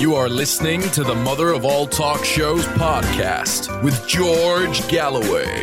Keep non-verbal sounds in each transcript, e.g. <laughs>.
You are listening to the Mother of All Talk Shows podcast with George Galloway.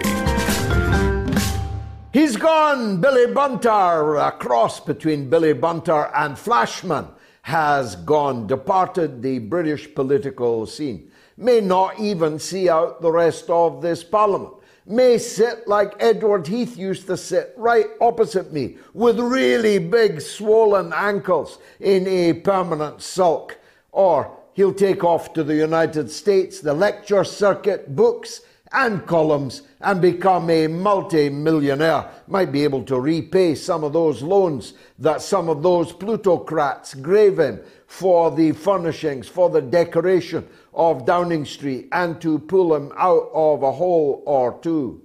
He's gone, Billy Bunter. A cross between Billy Bunter and Flashman has gone, departed the British political scene. May not even see out the rest of this parliament. May sit like Edward Heath used to sit, right opposite me, with really big swollen ankles in a permanent sulk or he'll take off to the United States, the lecture circuit, books and columns, and become a multi millionaire. Might be able to repay some of those loans that some of those plutocrats gave him for the furnishings, for the decoration of Downing Street, and to pull him out of a hole or two.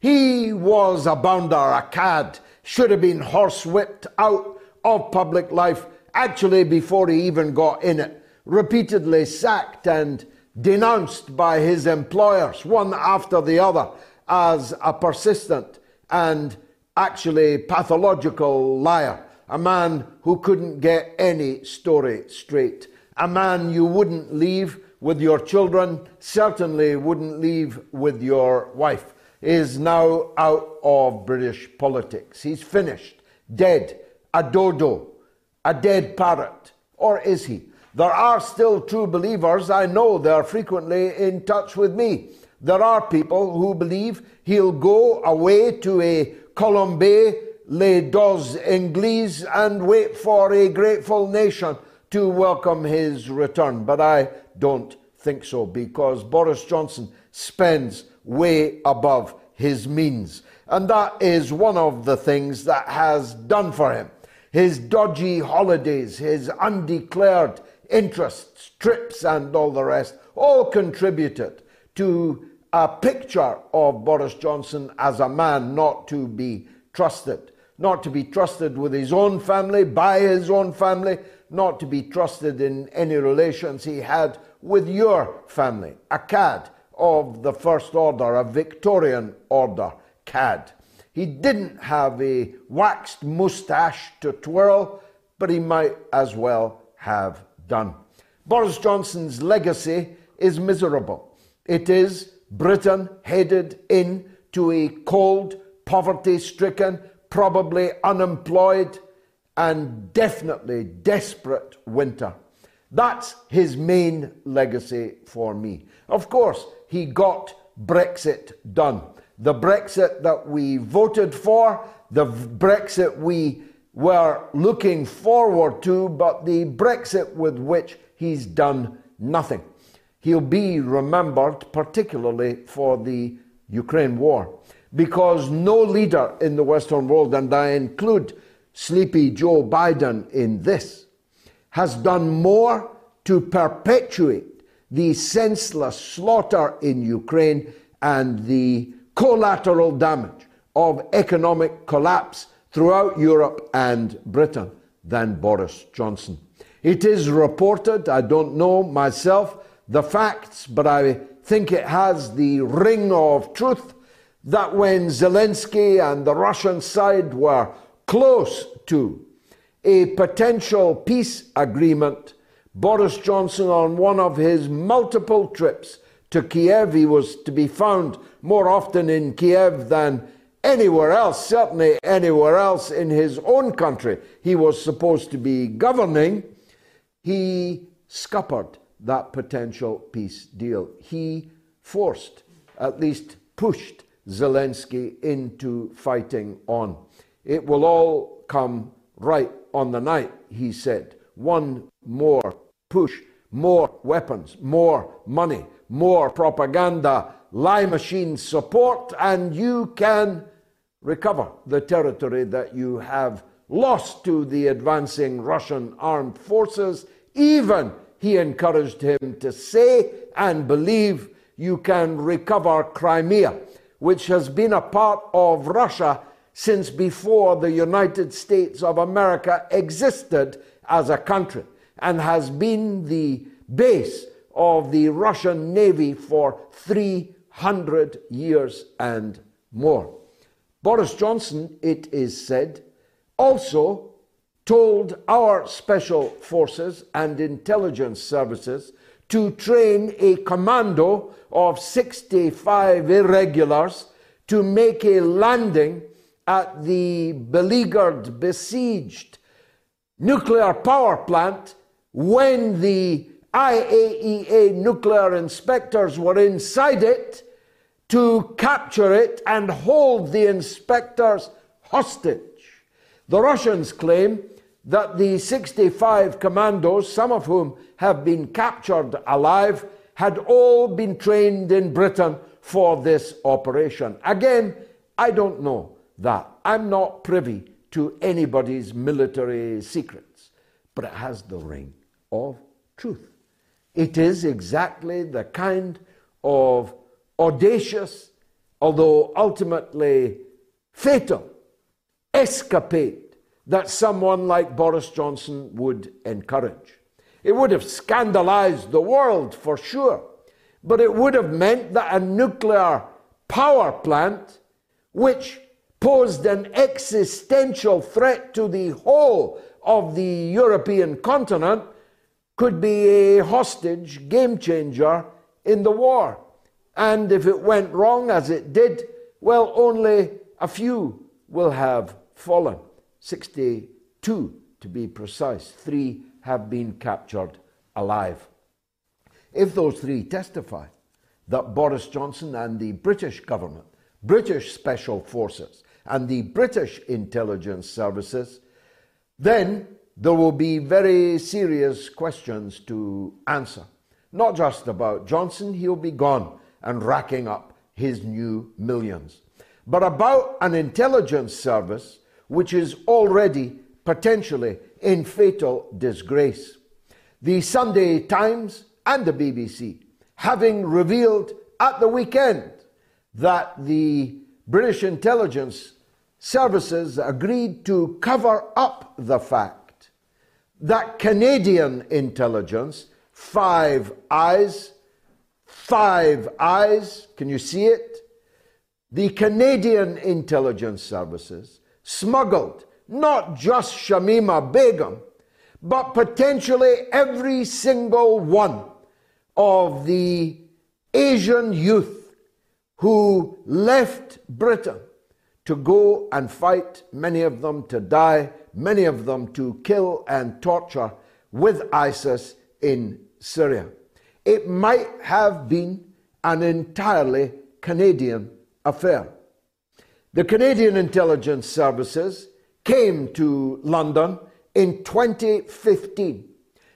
He was a bounder, a cad, should have been horsewhipped out of public life actually before he even got in it repeatedly sacked and denounced by his employers, one after the other, as a persistent and actually pathological liar, a man who couldn't get any story straight, a man you wouldn't leave with your children, certainly wouldn't leave with your wife, is now out of British politics. He's finished, dead, a dodo, a dead parrot, or is he? There are still true believers. I know they're frequently in touch with me. There are people who believe he'll go away to a Colombe, les dos Anglais, and wait for a grateful nation to welcome his return. But I don't think so because Boris Johnson spends way above his means. And that is one of the things that has done for him. His dodgy holidays, his undeclared interests, trips, and all the rest, all contributed to a picture of Boris Johnson as a man not to be trusted, not to be trusted with his own family, by his own family, not to be trusted in any relations he had with your family, a cad of the First Order, a Victorian order cad. He didn't have a waxed moustache to twirl, but he might as well have done. Boris Johnson's legacy is miserable. It is Britain headed in to a cold, poverty stricken, probably unemployed, and definitely desperate winter. That's his main legacy for me. Of course, he got Brexit done. The Brexit that we voted for, the Brexit we were looking forward to, but the Brexit with which he's done nothing. He'll be remembered particularly for the Ukraine war because no leader in the Western world, and I include sleepy Joe Biden in this, has done more to perpetuate the senseless slaughter in Ukraine and the collateral damage of economic collapse throughout Europe and Britain than Boris Johnson. It is reported, I don't know myself the facts, but I think it has the ring of truth that when Zelensky and the Russian side were close to a potential peace agreement, Boris Johnson, on one of his multiple trips to Kiev, he was to be found more often in Kiev than anywhere else, certainly anywhere else in his own country he was supposed to be governing, he scuppered that potential peace deal. He forced, at least pushed, Zelensky into fighting on. It will all come right on the night, he said. One more push, more weapons, more money, more propaganda, lie machine support, and you can recover the territory that you have lost to the advancing Russian armed forces. Even he encouraged him to say and believe you can recover Crimea, which has been a part of Russia since before the United States of America existed as a country and has been the base of the Russian Navy for 300 years and more. Boris Johnson, it is said, also told our special forces and intelligence services to train a commando of 65 irregulars to make a landing at the beleaguered, besieged nuclear power plant when the IAEA nuclear inspectors were inside it to capture it and hold the inspectors hostage. The Russians claim that the 65 commandos, some of whom have been captured alive, had all been trained in Britain for this operation. Again, I don't know that. I'm not privy to anybody's military secrets, but it has the ring of truth. It is exactly the kind of audacious, although ultimately fatal, escapade that someone like Boris Johnson would encourage. It would have scandalized the world for sure, but it would have meant that a nuclear power plant, which posed an existential threat to the whole of the European continent, could be a hostage game changer in the war. And if it went wrong, as it did, well, only a few will have fallen. 62 to be precise. Three have been captured alive. If those three testify that Boris Johnson and the British government, British special forces, and the British intelligence services, then there will be very serious questions to answer. Not just about Johnson, he'll be gone and racking up his new millions, but about an intelligence service which is already potentially in fatal disgrace. The Sunday Times and the BBC having revealed at the weekend that the British intelligence services agreed to cover up the fact that Canadian intelligence, Five Eyes, Five Eyes, can you see it? The Canadian intelligence services smuggled not just Shamima Begum, but potentially every single one of the Asian youth who left Britain to go and fight, many of them to die, many of them to kill and torture with ISIS in Syria. It might have been an entirely Canadian affair. The Canadian Intelligence Services came to London in 2015,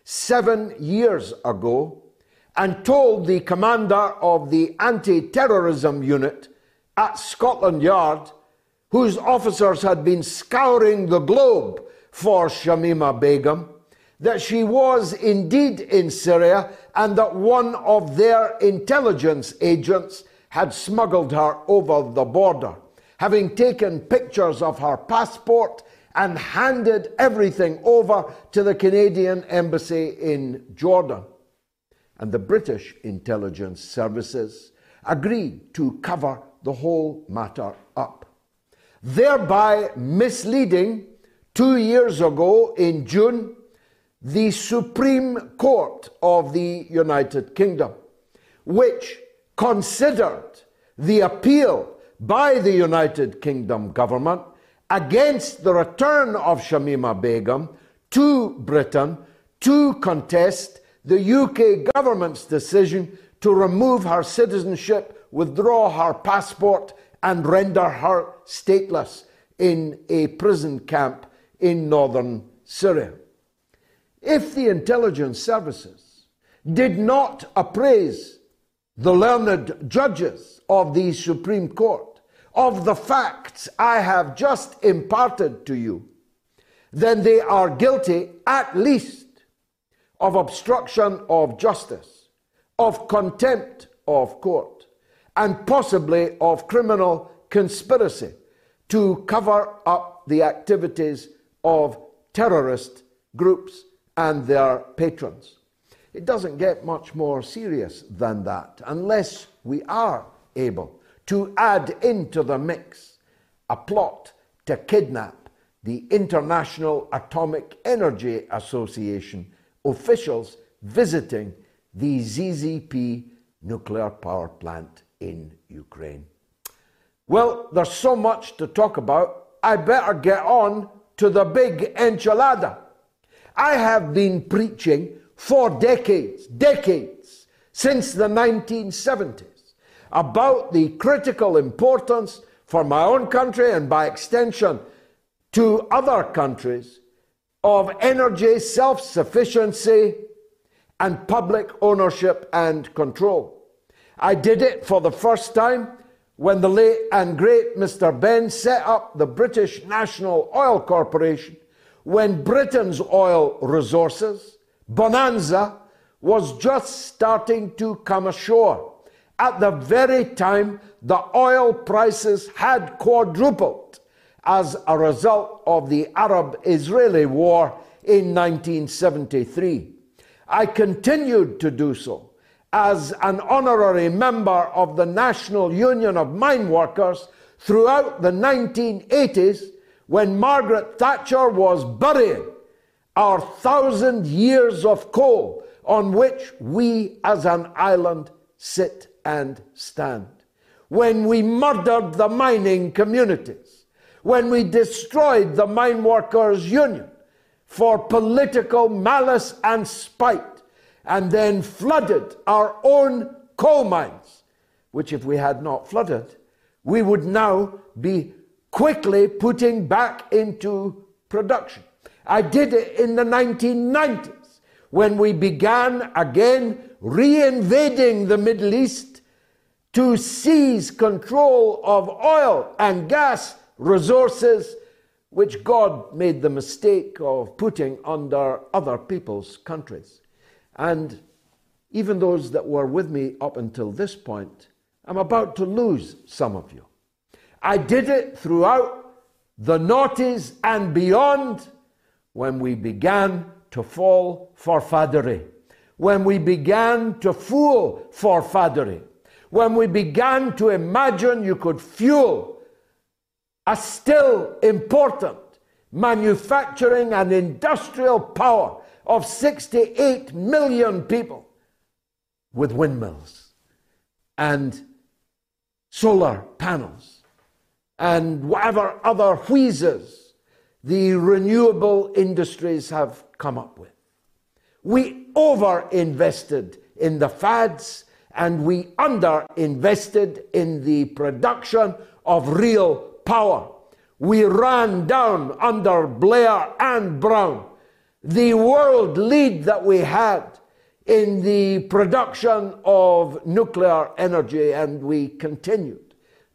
seven years ago, and told the commander of the anti terrorism unit at Scotland Yard, whose officers had been scouring the globe for Shamima Begum, that she was indeed in Syria and that one of their intelligence agents had smuggled her over the border having taken pictures of her passport and handed everything over to the Canadian embassy in Jordan. And the British intelligence services agreed to cover the whole matter up, thereby misleading two years ago in June the Supreme Court of the United Kingdom, which considered the appeal by the United Kingdom government against the return of Shamima Begum to Britain to contest the UK government's decision to remove her citizenship, withdraw her passport, and render her stateless in a prison camp in northern Syria. If the intelligence services did not appraise the learned judges of the Supreme Court of the facts I have just imparted to you, then they are guilty at least of obstruction of justice, of contempt of court, and possibly of criminal conspiracy to cover up the activities of terrorist groups and their patrons. It doesn't get much more serious than that unless we are able to add into the mix a plot to kidnap the International Atomic Energy Association officials visiting the ZZP nuclear power plant in Ukraine. Well, there's so much to talk about, I better get on to the big enchilada. I have been preaching for decades, decades, since the 1970s, about the critical importance for my own country and by extension to other countries of energy self sufficiency and public ownership and control. I did it for the first time when the late and great Mr. Benn set up the British National Oil Corporation, when Britain's oil resources, bonanza, was just starting to come ashore. At the very time the oil prices had quadrupled as a result of the Arab Israeli war in 1973. I continued to do so as an honorary member of the National Union of Mine Workers throughout the 1980s when Margaret Thatcher was burying our thousand years of coal on which we as an island sit and stand. When we murdered the mining communities, when we destroyed the Mine Workers Union for political malice and spite, and then flooded our own coal mines, which, if we had not flooded, we would now be quickly putting back into production. I did it in the 1990s when we began again reinvading the Middle East to seize control of oil and gas resources, which God made the mistake of putting under other people's countries. And even those that were with me up until this point, I'm about to lose some of you. I did it throughout the noughties and beyond when we began to fall for faddery, when we began to fool for faddery, when we began to imagine you could fuel a still important manufacturing and industrial power of 68 million people with windmills and solar panels and whatever other wheezes the renewable industries have come up with. We over invested in the fads and we under invested in the production of real power. We ran down under Blair and Brown the world lead that we had in the production of nuclear energy, and we continued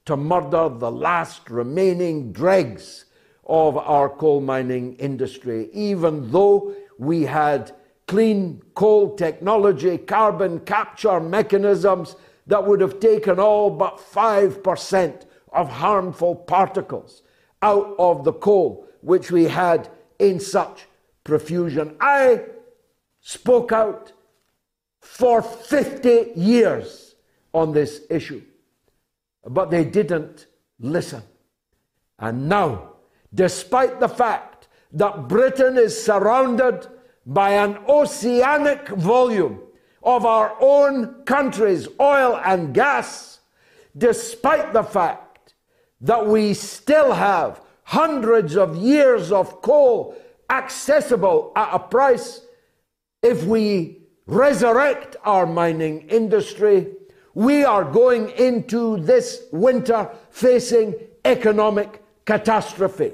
to murder the last remaining dregs of our coal mining industry, even though we had clean coal technology, carbon capture mechanisms that would have taken all but 5% of harmful particles out of the coal, which we had in such profusion. I spoke out for 50 years on this issue, but they didn't listen. And now, despite the fact that Britain is surrounded by an oceanic volume of our own country's oil and gas, despite the fact that we still have hundreds of years of coal accessible at a price. If we resurrect our mining industry, we are going into this winter facing economic catastrophe.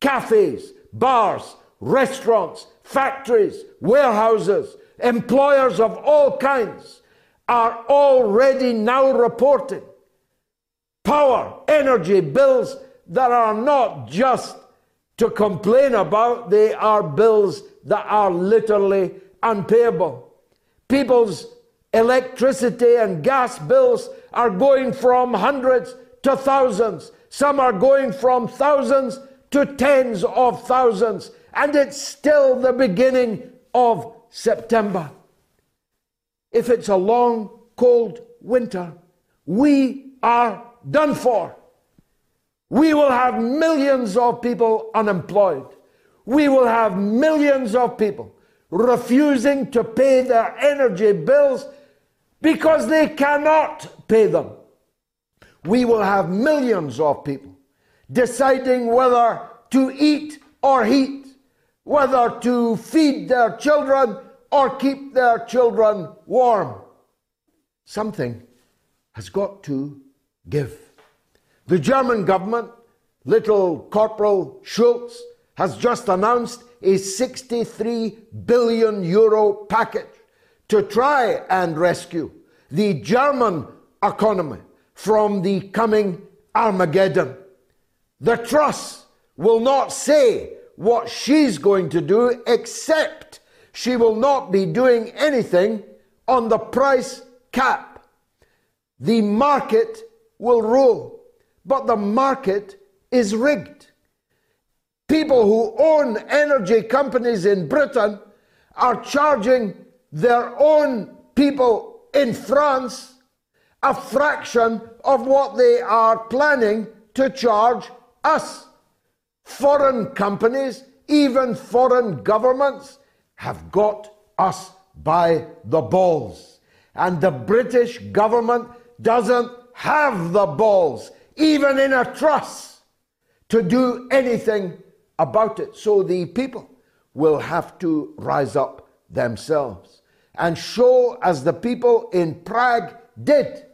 Cafes, bars, restaurants, factories, warehouses, employers of all kinds are already now reporting power, energy bills that are not just to complain about, they are bills that are literally unpayable. People's electricity and gas bills are going from hundreds to thousands. Some are going from thousands to tens of thousands. And it's still the beginning of September. If it's a long, cold winter, we are done for. We will have millions of people unemployed. We will have millions of people refusing to pay their energy bills because they cannot pay them. We will have millions of people deciding whether to eat or heat, whether to feed their children or keep their children warm. Something has got to give. The German government, little Corporal Scholz, has just announced a 63 billion euro package to try and rescue the German economy from the coming Armageddon. The Truss will not say what she's going to do, except she will not be doing anything on the price cap. The market will rule, but the market is rigged. People who own energy companies in Britain are charging their own people in France a fraction of what they are planning to charge us. Foreign companies, even foreign governments, have got us by the balls. And the British government doesn't have the balls, even in a truss, to do anything about it. So the people will have to rise up themselves and show, as the people in Prague did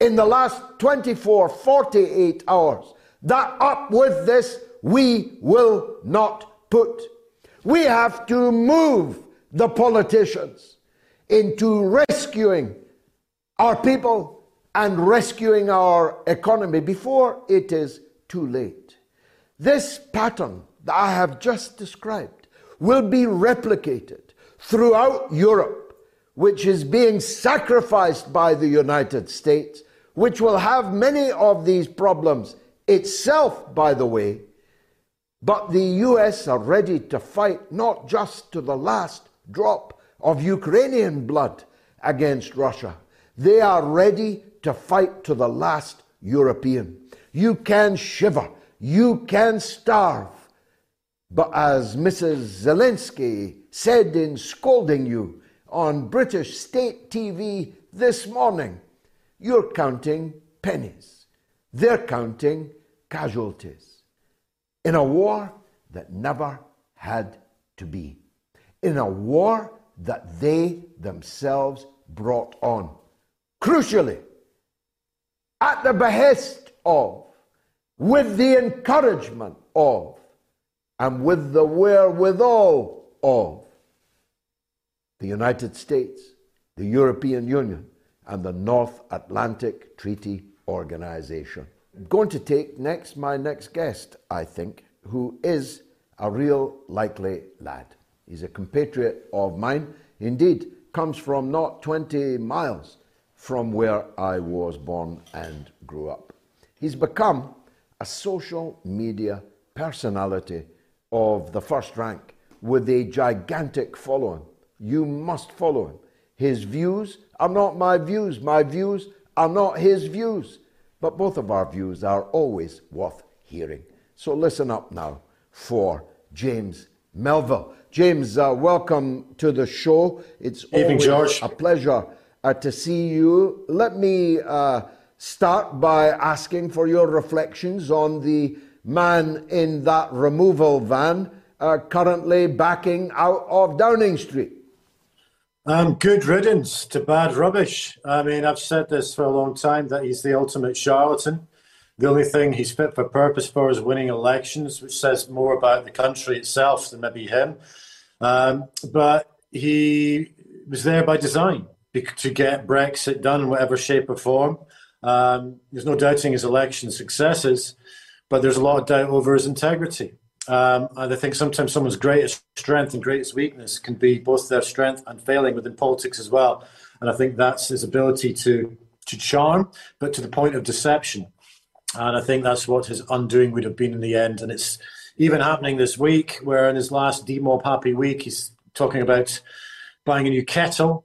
in the last 24, 48 hours, that up with this we will not put. We have to move the politicians into rescuing our people and rescuing our economy before it is too late. This pattern that I have just described will be replicated throughout Europe, which is being sacrificed by the United States, which will have many of these problems itself, by the way. But the US are ready to fight not just to the last drop of Ukrainian blood against Russia, they are ready to fight to the last European. You can shiver, you can starve. But as Mrs. Zelensky said in scolding you on British state TV this morning, you're counting pennies. They're counting casualties in a war that never had to be, in a war that they themselves brought on. Crucially, at the behest of, with the encouragement of, and with the wherewithal of the United States, the European Union, and the North Atlantic Treaty Organization. I'm going to take next my next guest, I think, who is a real likely lad. He's a compatriot of mine, indeed, comes from not 20 miles from where I was born and grew up. He's become a social media personality of the first rank with a gigantic following. You must follow him. His views are not my views, my views are not his views. But both of our views are always worth hearing. So listen up now for James Melville. James, uh, welcome to the show. It's Evening, George. a pleasure uh, to see you. Let me uh, start by asking for your reflections on the man in that removal van uh, currently backing out of Downing Street. Um, good riddance to bad rubbish. I mean, I've said this for a long time that he's the ultimate charlatan. The only thing he's fit for purpose for is winning elections, which says more about the country itself than maybe him. Um, but he was there by design to get Brexit done in whatever shape or form. Um, there's no doubting his election successes, but there's a lot of doubt over his integrity. Um, and I think sometimes someone's greatest strength and greatest weakness can be both their strength and failing within politics as well. And I think that's his ability to to charm, but to the point of deception. And I think that's what his undoing would have been in the end. And it's even happening this week, where in his last demob happy week, he's talking about buying a new kettle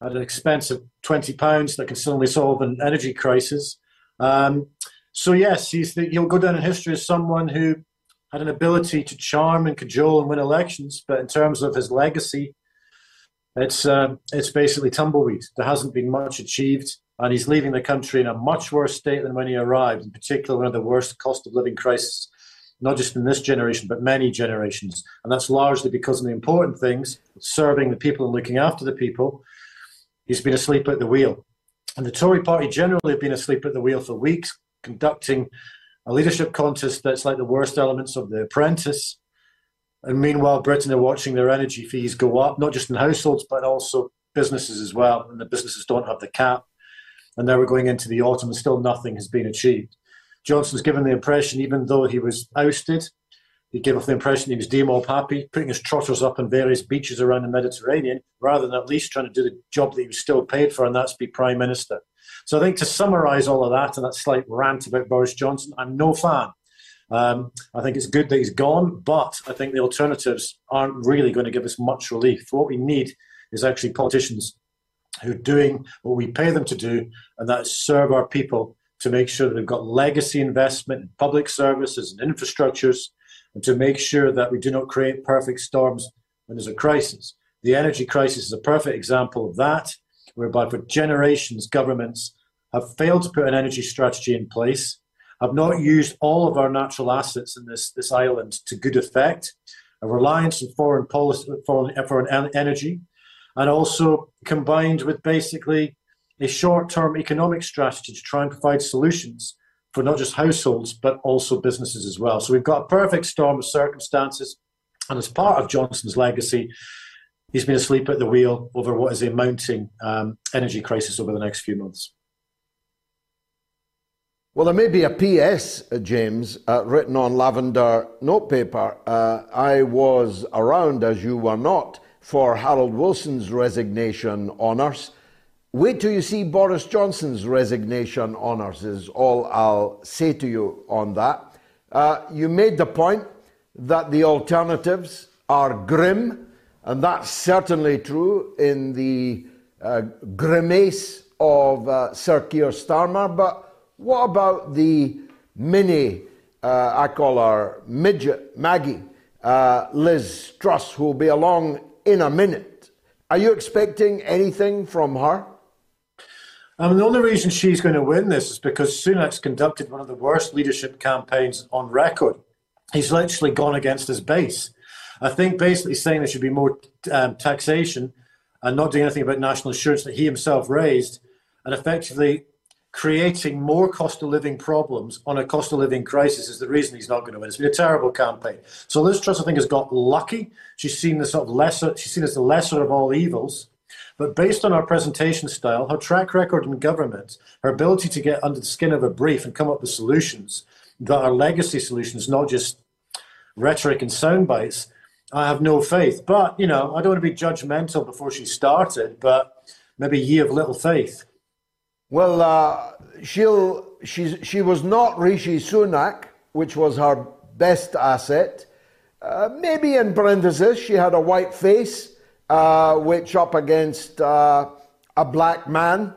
at an expense of twenty pounds that can suddenly solve an energy crisis. Um, so yes, he's the, he'll go down in history as someone who had an ability to charm and cajole and win elections, but in terms of his legacy, it's uh, it's basically tumbleweed. There hasn't been much achieved, and he's leaving the country in a much worse state than when he arrived. In particular, one of the worst cost of living crises, not just in this generation, but many generations. And that's largely because of the important things: serving the people and looking after the people. He's been asleep at the wheel, and the Tory Party generally have been asleep at the wheel for weeks, conducting a leadership contest that's like the worst elements of The Apprentice. And meanwhile, Britain are watching their energy fees go up, not just in households, but also businesses as well. And the businesses don't have the cap. And now we're going into the autumn and still nothing has been achieved. Johnson's given the impression, even though he was ousted, he gave off the impression he was demob happy, putting his trotters up on various beaches around the Mediterranean, rather than at least trying to do the job that he was still paid for, and that's be Prime Minister. So I think to summarise all of that and that slight rant about Boris Johnson, I'm no fan. Um, I think it's good that he's gone, but I think the alternatives aren't really going to give us much relief. What we need is actually politicians who are doing what we pay them to do, and that is serve our people to make sure that they've got legacy investment in public services and infrastructures, and to make sure that we do not create perfect storms when there's a crisis. The energy crisis is a perfect example of that, whereby for generations governments have failed to put an energy strategy in place, have not used all of our natural assets in this, this island to good effect, a reliance on foreign policy, foreign, foreign energy, and also combined with basically a short-term economic strategy to try and provide solutions for not just households but also businesses as well. So we've got a perfect storm of circumstances, and as part of Johnson's legacy, he's been asleep at the wheel over what is a mounting um, energy crisis over the next few months. Well, there may be a PS, uh, James, uh, written on lavender notepaper. Uh, I was around, as you were not, for Harold Wilson's resignation honours. Wait till you see Boris Johnson's resignation honours, is all I'll say to you on that. Uh, you made the point that the alternatives are grim, and that's certainly true in the uh, grimace of uh, Sir Keir Starmer, but what about the mini, uh, I call her midget Maggie, uh, Liz Truss, who will be along in a minute? Are you expecting anything from her? Um, the only reason she's going to win this is because Sunak's conducted one of the worst leadership campaigns on record. He's literally gone against his base. I think basically saying there should be more um, taxation and not doing anything about national insurance that he himself raised, and effectively creating more cost of living problems on a cost of living crisis is the reason he's not going to win. It's been a terrible campaign. So Liz Truss, I think, has got lucky. She's seen the sort of lesser, she's seen as the lesser of all evils. But based on our presentation style, her track record in government, her ability to get under the skin of a brief and come up with solutions that are legacy solutions, not just rhetoric and sound bites, I have no faith. But, you know, I don't want to be judgmental before she started, but maybe ye of little faith. Well, uh, she'll, she's, she was not Rishi Sunak, which was her best asset. Uh, maybe in parenthesis, she had a white face, uh, which up against uh, a black man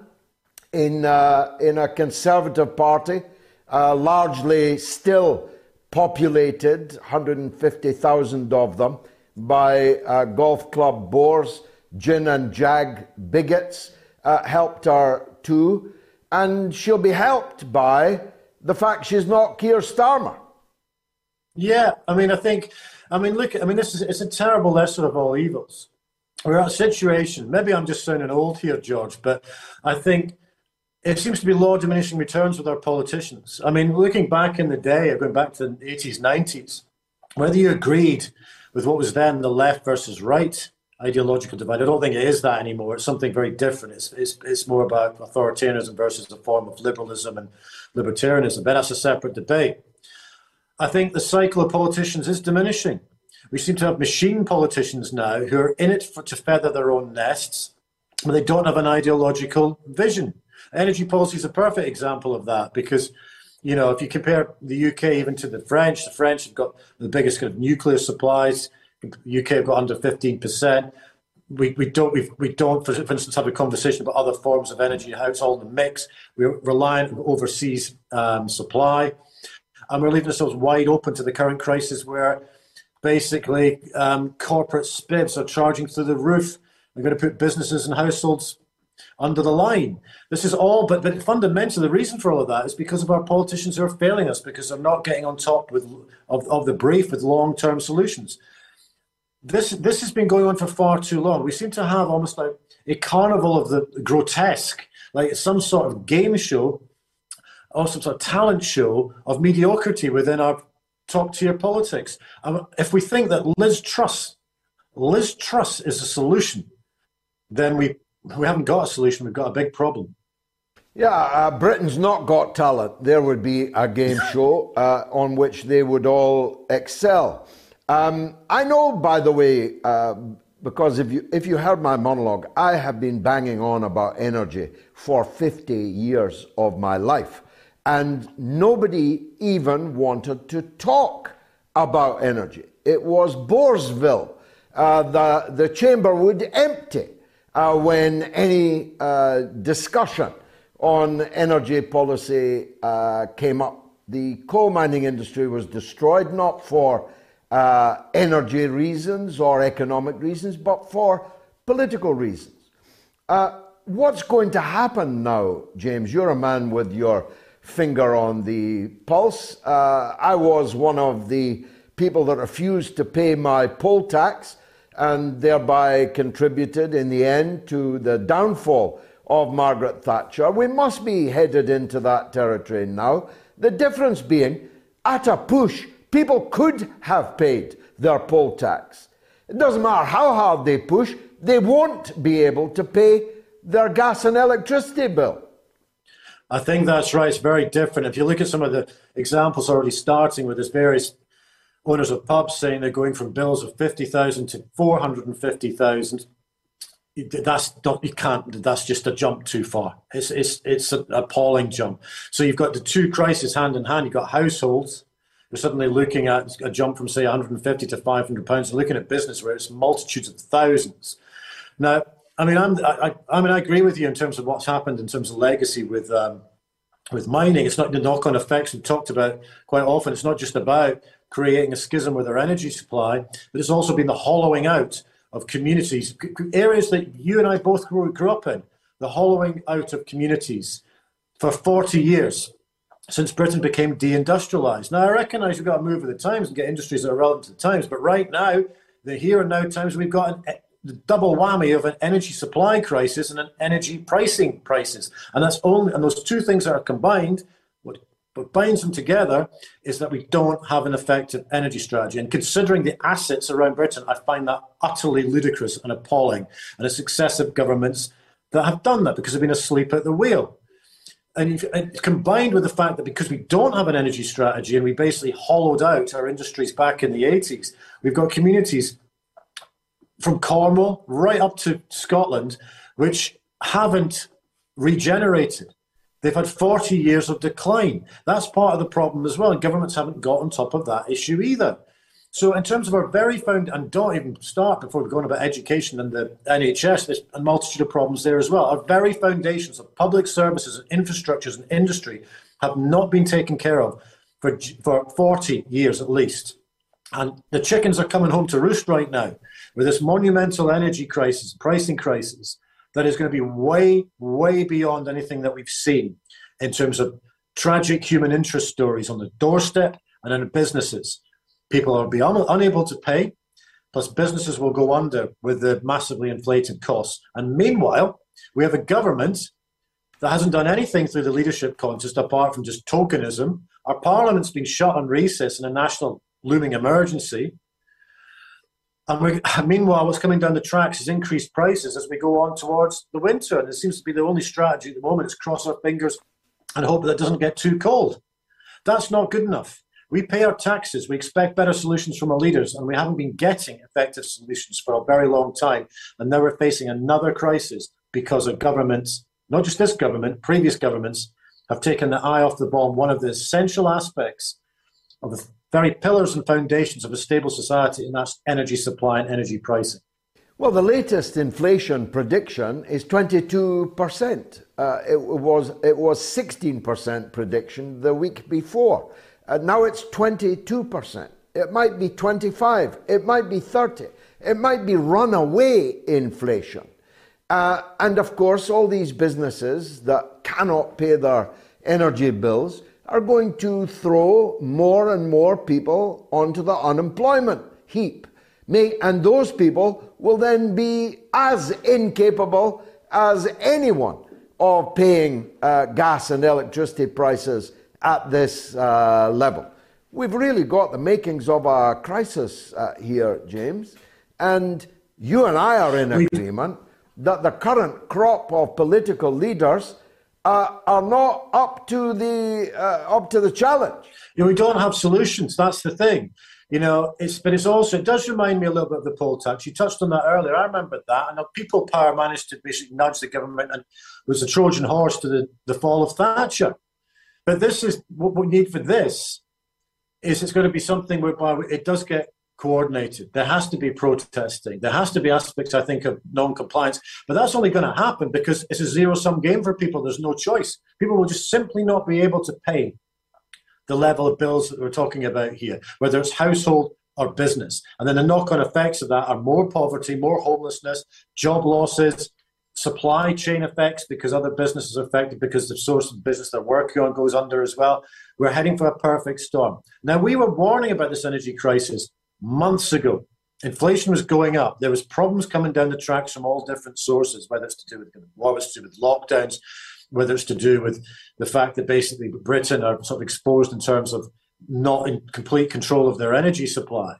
in, uh, in a conservative party, uh, largely still populated, 150,000 of them, by golf club bores, gin and jag bigots, helped her to, and she'll be helped by the fact she's not Keir Starmer. Yeah, I mean, I think, I mean, look, I mean, this is it's a terrible lesser of all evils. We're at a situation. Maybe I'm just sounding old here, George, but I think it seems to be law diminishing returns with our politicians. I mean, looking back in the day, going back to the 80s, 90s, whether you agreed with what was then the left versus right ideological divide. I don't think it is that anymore. It's something very different. It's, it's, it's more about authoritarianism versus a form of liberalism and libertarianism. But that's a separate debate. I think the cycle of politicians is diminishing. We seem to have machine politicians now who are in it for, to feather their own nests, but they don't have an ideological vision. Energy policy is a perfect example of that because, you know, if you compare the UK even to the French, the French have got the biggest kind of nuclear supplies. UK have got under 15%. We, we don't we, we don't for, for instance have a conversation about other forms of energy how it's all in the mix we're reliant on overseas um, supply and we're leaving ourselves wide open to the current crisis where basically um, corporate spibs are charging through the roof we're going to put businesses and households under the line. This is all, but, but fundamentally, the reason for all of that is because of our politicians who are failing us because they're not getting on top with of, of the brief with long term solutions. This this has been going on for far too long. We seem to have almost like a carnival of the grotesque, like some sort of game show or some sort of talent show of mediocrity within our top tier politics. And if we think that Liz Truss, Liz Truss is a solution, then we we haven't got a solution. We've got a big problem. Yeah, uh, Britain's not got talent. There would be a game <laughs> show uh, on which they would all excel. Um, I know, by the way, uh, because if you if you heard my monologue, I have been banging on about energy for 50 years of my life, and nobody even wanted to talk about energy. It was Boresville. Uh, the the chamber would empty uh, when any uh, discussion on energy policy uh, came up. The coal mining industry was destroyed not for uh, energy reasons or economic reasons, but for political reasons. Uh, what's going to happen now, James? You're a man with your finger on the pulse. Uh, I was one of the people that refused to pay my poll tax and thereby contributed in the end to the downfall of Margaret Thatcher. We must be headed into that territory now. The difference being, at a push, people could have paid their poll tax. It doesn't matter how hard they push, they won't be able to pay their gas and electricity bill. I think that's right. It's very different. If you look at some of the examples already starting with this various owners of pubs saying they're going from bills of 50,000 to 450,000 that's not you can't that's just a jump too far it's it's it's an appalling jump so you've got the two crises hand in hand you've got households who are suddenly looking at a jump from say 150 to 500 pounds and looking at business where it's multitudes of thousands. Now i mean I'm, I, I mean i agree with you in terms of what's happened in terms of legacy with um, with mining. It's not the knock-on effects we've talked about quite often. It's not just about creating a schism with our energy supply, but it's also been the hollowing out of communities, areas that you and I both grew, grew up in, the hollowing out of communities for 40 years since Britain became deindustrialized. Now, I recognize we've got to move with the times and get industries that are relevant to the times, but right now, the here and now times, we've got an, eh, the double whammy of an energy supply crisis and an energy pricing crisis. And that's only, and those two things are combined what binds them together is that we don't have an effective energy strategy. And considering the assets around Britain, I find that utterly ludicrous and appalling. And it's successive governments that have done that because they've been asleep at the wheel. And, if, and combined with the fact that because we don't have an energy strategy and we basically hollowed out our industries back in the 80s, we've got communities from Cornwall right up to Scotland which haven't regenerated They've had 40 years of decline. That's part of the problem as well. And governments haven't got on top of that issue either. So, in terms of our very found, and don't even start before we go on about education and the NHS, there's a multitude of problems there as well. Our very foundations of public services and infrastructures and industry have not been taken care of for, for 40 years at least. And the chickens are coming home to roost right now with this monumental energy crisis, pricing crisis that is going to be way, way beyond anything that we've seen in terms of tragic human interest stories on the doorstep and in businesses. People will be un- unable to pay, plus businesses will go under with the massively inflated costs. And meanwhile, we have a government that hasn't done anything through the leadership contest apart from just tokenism. Our parliament's been shut on recess in a national looming emergency. And <laughs> meanwhile, what's coming down the tracks is increased prices as we go on towards the winter. And it seems to be the only strategy at the moment is cross our fingers and hope that it doesn't get too cold. That's not good enough. We pay our taxes, we expect better solutions from our leaders, and we haven't been getting effective solutions for a very long time. And now we're facing another crisis because of governments, not just this government, previous governments, have taken the eye off the ball. One of the essential aspects of the very pillars and foundations of a stable society, and that's energy supply and energy pricing. Well, the latest inflation prediction is 22%. Uh, it was it was 16% prediction the week before. Uh, now it's 22%. It might be 25. It might be 30. It might be runaway inflation. Uh, and of course, all these businesses that cannot pay their energy bills are going to throw more and more people onto the unemployment heap. And those people will then be as incapable as anyone of paying uh, gas and electricity prices at this uh, level. We've really got the makings of a crisis uh, here, James, and you and I are in agreement that the current crop of political leaders uh, are not up to the uh, up to the challenge. You know, we don't have solutions. That's the thing. You know, it's but it's also it does remind me a little bit of the poll tax. You touched on that earlier. I remember that, and people power managed to basically nudge the government and it was a Trojan horse to the, the fall of Thatcher. But this is what we need for this is it's going to be something whereby it does get coordinated. There has to be protesting. There has to be aspects, I think, of non-compliance. But that's only going to happen because it's a zero-sum game for people. There's no choice. People will just simply not be able to pay the level of bills that we're talking about here, whether it's household or business. And then the knock-on effects of that are more poverty, more homelessness, job losses, supply chain effects because other businesses are affected because the source of business they're working on goes under as well. We're heading for a perfect storm. Now, we were warning about this energy crisis months ago. Inflation was going up. There was problems coming down the tracks from all different sources, whether it's to do with whether it's to do with lockdowns, whether it's to do with the fact that basically Britain are sort of exposed in terms of not in complete control of their energy supply.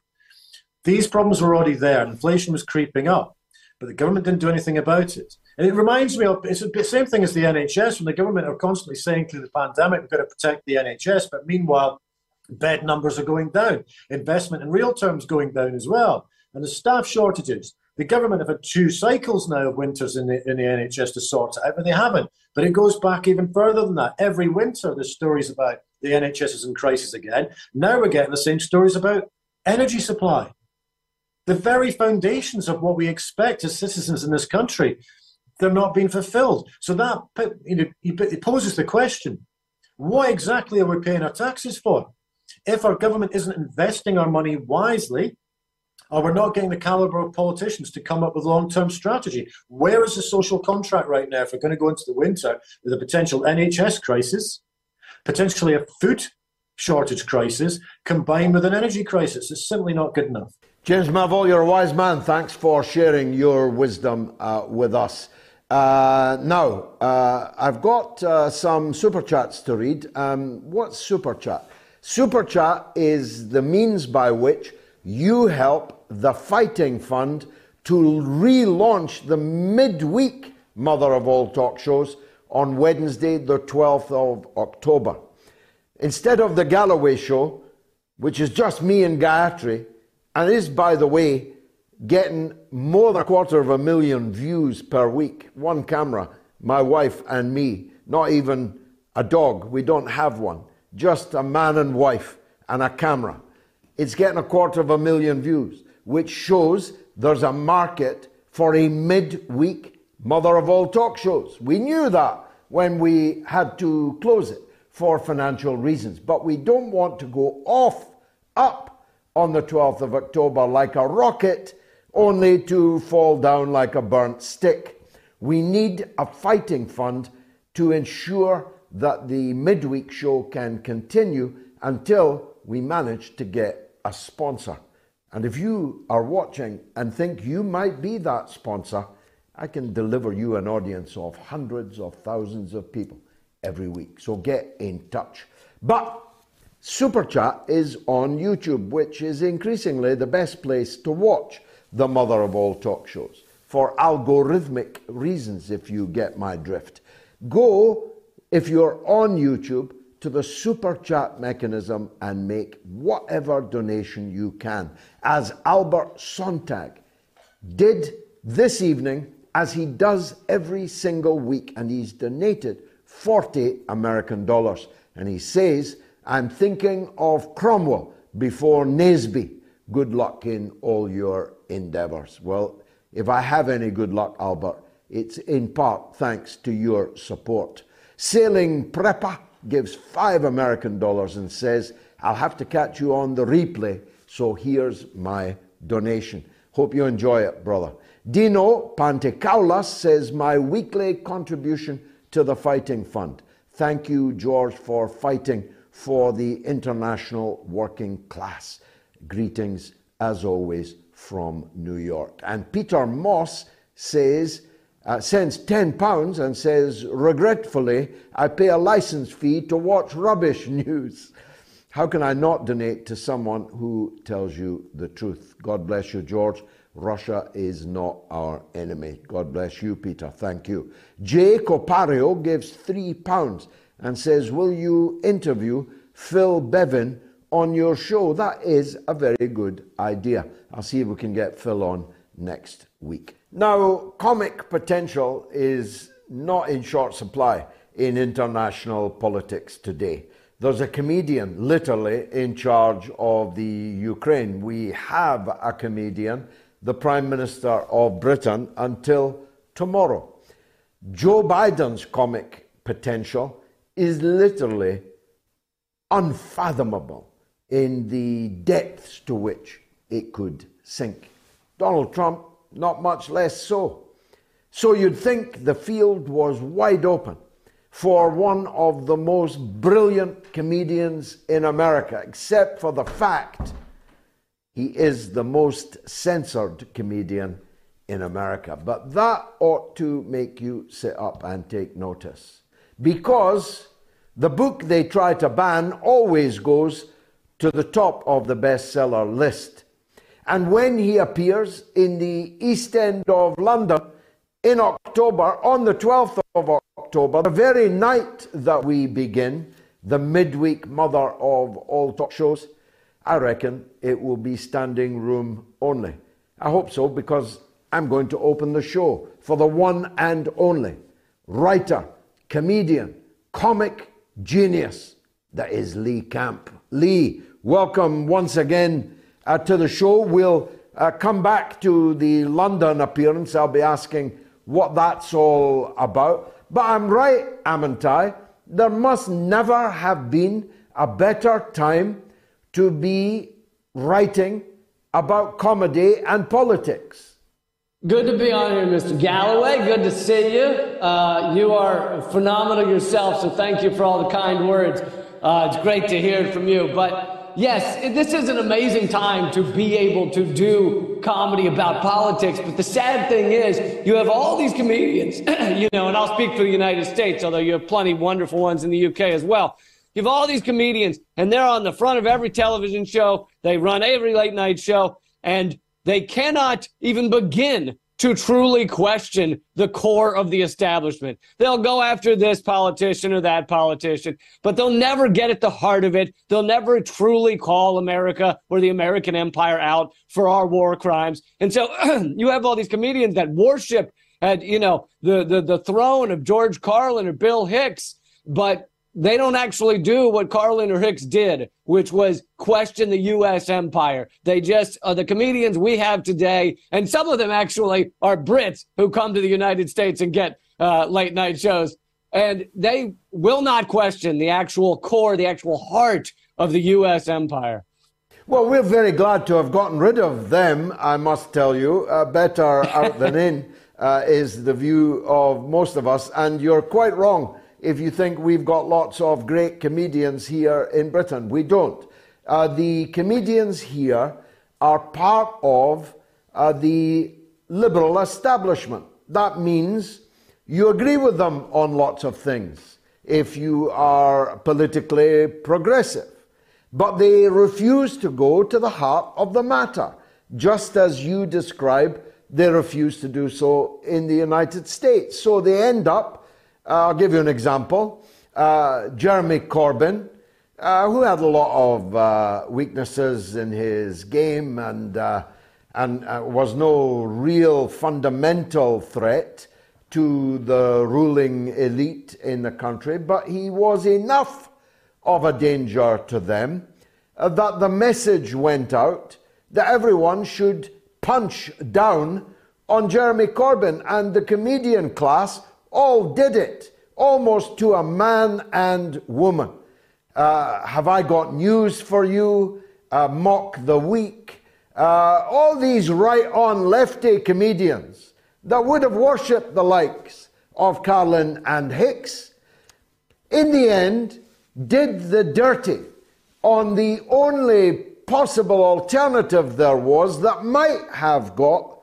These problems were already there. Inflation was creeping up, but the government didn't do anything about it. And it reminds me of it's the same thing as the NHS when the government are constantly saying through the pandemic we've got to protect the NHS, but meanwhile bed numbers are going down, investment in real terms going down as well, and the staff shortages. The government have had two cycles now of winters in the, in the NHS to sort it out, but they haven't. But it goes back even further than that. Every winter, there's stories about the NHS is in crisis again. Now we're getting the same stories about energy supply. The very foundations of what we expect as citizens in this country, they're not being fulfilled. So that you know, it poses the question: What exactly are we paying our taxes for? If our government isn't investing our money wisely, or we're not getting the caliber of politicians to come up with long-term strategy. Where is the social contract right now if we're going to go into the winter with a potential NHS crisis, potentially a food shortage crisis, combined with an energy crisis? It's simply not good enough. James Melville, you're a wise man. Thanks for sharing your wisdom uh, with us. Uh, now, uh, I've got uh, some super chats to read. Um, what's super chat? Super Chat is the means by which you help the Fighting Fund to relaunch the midweek Mother of All Talk shows on Wednesday, the 12th of October. Instead of the Galloway show, which is just me and Gayatri, and is, by the way, getting more than a quarter of a million views per week. One camera, my wife and me, not even a dog. We don't have one just a man and wife and a camera. It's getting a quarter of a million views, which shows there's a market for a midweek mother of all talk shows. We knew that when we had to close it for financial reasons, but we don't want to go off up on the 12th of October like a rocket only to fall down like a burnt stick. We need a fighting fund to ensure that the midweek show can continue until we manage to get a sponsor. And if you are watching and think you might be that sponsor, I can deliver you an audience of hundreds of thousands of people every week. So get in touch. But Super Chat is on YouTube, which is increasingly the best place to watch the mother of all talk shows. For algorithmic reasons, if you get my drift. Go, if you're on YouTube, to the super chat mechanism and make whatever donation you can. As Albert Sontag did this evening, as he does every single week, and he's donated 40 American dollars. And he says, I'm thinking of Cromwell before Naseby. Good luck in all your endeavors. Well, if I have any good luck, Albert, it's in part thanks to your support. Sailing Prepper gives five American dollars and says, I'll have to catch you on the replay, so here's my donation. Hope you enjoy it, brother. Dino Pantecaulas says, My weekly contribution to the Fighting Fund. Thank you, George, for fighting for the international working class. Greetings, as always, from New York. And Peter Moss says, uh, sends £10 and says, Regretfully, I pay a license fee to watch rubbish <laughs> news. How can I not donate to someone who tells you the truth? God bless you, George. Russia is not our enemy. God bless you, Peter. Thank you. Jay Copario gives three pounds and says, Will you interview Phil Bevan on your show? That is a very good idea. I'll see if we can get Phil on next week. Now, comic potential is not in short supply in international politics today. There's a comedian literally in charge of the Ukraine. We have a comedian the Prime Minister of Britain until tomorrow. Joe Biden's comic potential is literally unfathomable in the depths to which it could sink. Donald Trump, not much less so. So you'd think the field was wide open for one of the most brilliant comedians in America, except for the fact he is the most censored comedian in America. But that ought to make you sit up and take notice. Because the book they try to ban always goes to the top of the bestseller list. And when he appears in the East End of London in October, on the 12th of October, the very night that we begin, the midweek mother of all talk shows, I reckon it will be standing room only. I hope so because I'm going to open the show for the one and only writer, comedian, comic genius that is Lee Camp. Lee, welcome once again uh, to the show. We'll uh, come back to the London appearance. I'll be asking what that's all about. But I'm right, Amantai. There must never have been a better time to be writing about comedy and politics. Good to be on here, Mr. Galloway. Good to see you. Uh, you are phenomenal yourself, so thank you for all the kind words. Uh, it's great to hear it from you. But yes, this is an amazing time to be able to do comedy about politics. But the sad thing is, you have all these comedians, <clears throat> you know, and I'll speak for the United States, although you have plenty wonderful ones in the UK as well you have all these comedians, and they're on the front of every television show. They run every late night show, and they cannot even begin to truly question the core of the establishment. They'll go after this politician or that politician, but they'll never get at the heart of it. They'll never truly call America or the American empire out for our war crimes. And so <clears throat> you have all these comedians that worship at, you know, the, the, the throne of George Carlin or Bill Hicks, but they don't actually do what Carlin or Hicks did, which was question the U.S. empire. They just are the comedians we have today, and some of them actually are Brits who come to the United States and get uh, late night shows, and they will not question the actual core, the actual heart of the U.S. empire. Well, we're very glad to have gotten rid of them, I must tell you. Uh, better out than in <laughs> uh, is the view of most of us, and you're quite wrong if you think we've got lots of great comedians here in Britain. We don't. Uh, the comedians here are part of uh, the liberal establishment. That means you agree with them on lots of things if you are politically progressive. But they refuse to go to the heart of the matter. just as you describe, they refuse to do so in the United States. So they end up, uh, I'll give you an example. Uh, Jeremy Corbyn, uh, who had a lot of uh, weaknesses in his game and, uh, and uh, was no real fundamental threat to the ruling elite in the country, but he was enough of a danger to them that the message went out that everyone should punch down on Jeremy Corbyn, and the comedian class all did it, almost to a man and woman. Uh, have I got news for you? Uh, Mock the Week. Uh, all these right on lefty comedians that would have worshipped the likes of Carlin and Hicks, in the end, did the dirty on the only possible alternative there was that might have got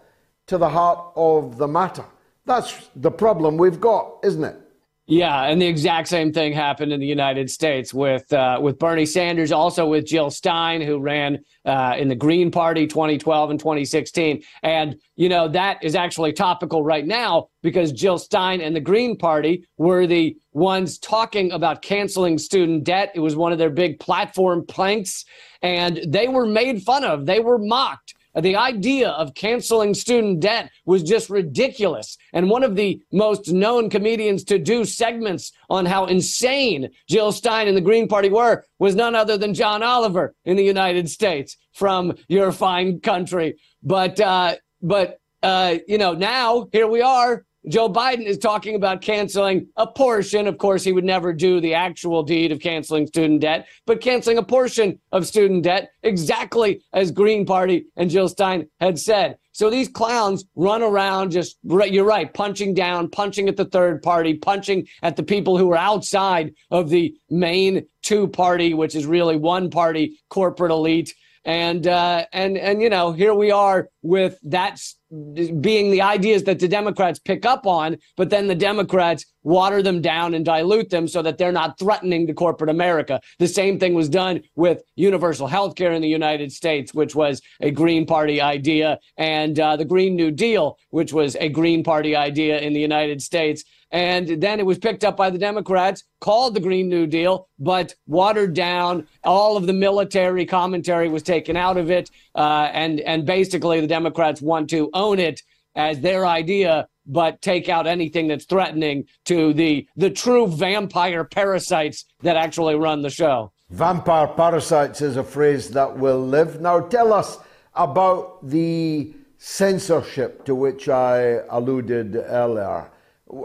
to the heart of the matter. That's the problem we've got, isn't it? Yeah, and the exact same thing happened in the United States with uh, with Bernie Sanders, also with Jill Stein, who ran uh, in the Green Party 2012 and 2016. And you know that is actually topical right now because Jill Stein and the Green Party were the ones talking about canceling student debt. It was one of their big platform planks, and they were made fun of. They were mocked the idea of canceling student debt was just ridiculous. And one of the most known comedians to do segments on how insane Jill Stein and the Green Party were was none other than John Oliver in the United States from your fine country. But, uh, but, uh, you know, now here we are Joe Biden is talking about canceling a portion. Of course, he would never do the actual deed of canceling student debt, but canceling a portion of student debt, exactly as Green Party and Jill Stein had said. So these clowns run around just, you're right, punching down, punching at the third party, punching at the people who are outside of the main two party, which is really one party corporate elite. And, uh, and, and, you know, here we are with that being the ideas that the Democrats pick up on, but then the Democrats water them down and dilute them so that they're not threatening to corporate America. The same thing was done with universal health care in the United States, which was a Green Party idea, and uh, the Green New Deal, which was a Green Party idea in the United States. And then it was picked up by the Democrats, called the Green New Deal, but watered down. All of the military commentary was taken out of it. Uh, and, and basically, the Democrats want to own it as their idea, but take out anything that's threatening to the, the true vampire parasites that actually run the show. Vampire parasites is a phrase that will live. Now, tell us about the censorship to which I alluded earlier.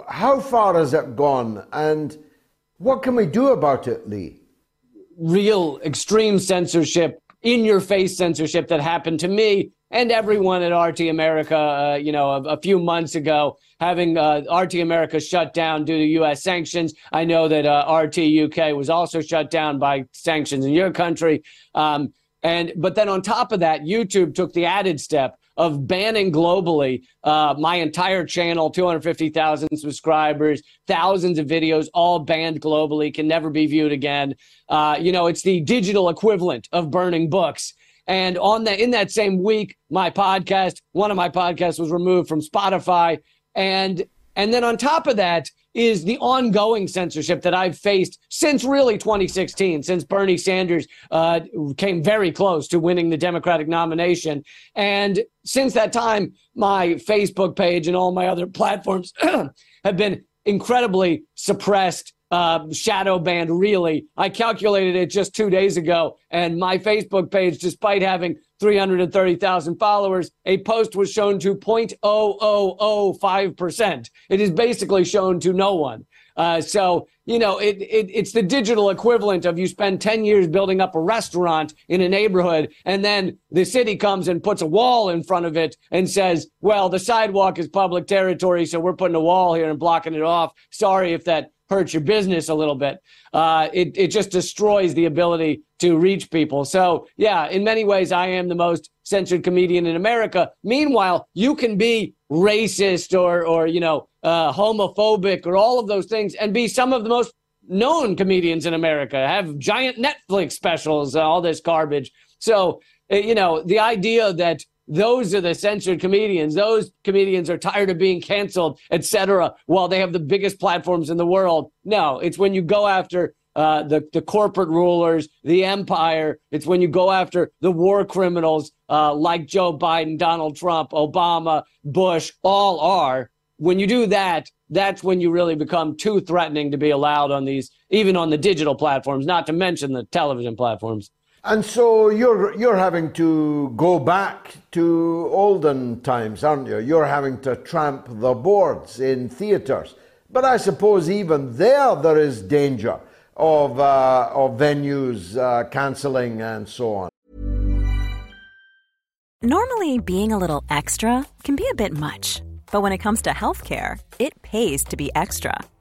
How far has it gone, and what can we do about it, Lee? Real extreme censorship, in your face censorship that happened to me and everyone at RT America, uh, you know, a, a, few months ago, having uh, RT America shut down due to U.S. sanctions. I know that uh, RT UK was also shut down by sanctions in your country. Um, and but then on top of that, YouTube took the added step of banning globally uh, my entire channel, 250,000 subscribers, thousands of videos, all banned globally, can never be viewed again. Uh, you know, it's the digital equivalent of burning books. And on that, in that same week, my podcast, one of my podcasts was removed from Spotify. And and then on top of that is the ongoing censorship that I've faced since really 2016, since Bernie Sanders uh, came very close to winning the Democratic nomination. And since that time, my Facebook page and all my other platforms <clears throat> have been incredibly suppressed uh, shadow banned, really. I calculated it just two days ago, and my Facebook page, despite having 330,000 followers, a post was shown to 0.0005%. It is basically shown to no one. Uh, so, you know, it, it, it's the digital equivalent of you spend 10 years building up a restaurant in a neighborhood, and then the city comes and puts a wall in front of it and says, well, the sidewalk is public territory, so we're putting a wall here and blocking it off. Sorry if that hurts your business a little bit. Uh, it, it just destroys the ability to reach people. So, yeah, in many ways, I am the most censored comedian in America. Meanwhile, you can be racist or, or you know, uh, homophobic or all of those things and be some of the most known comedians in America, have giant Netflix specials, all this garbage. So, uh, you know, the idea that those are the censored comedians. Those comedians are tired of being canceled, etc. While they have the biggest platforms in the world. No, it's when you go after uh, the the corporate rulers, the empire. It's when you go after the war criminals uh, like Joe Biden, Donald Trump, Obama, Bush, all are. When you do that, that's when you really become too threatening to be allowed on these, even on the digital platforms. Not to mention the television platforms. And so you're you're having to go back to olden times, aren't you? You're having to tramp the boards in theatres. But I suppose even there there is danger of, uh, of venues uh, cancelling and so on. Normally, being a little extra can be a bit much. But when it comes to healthcare, it pays to be extra.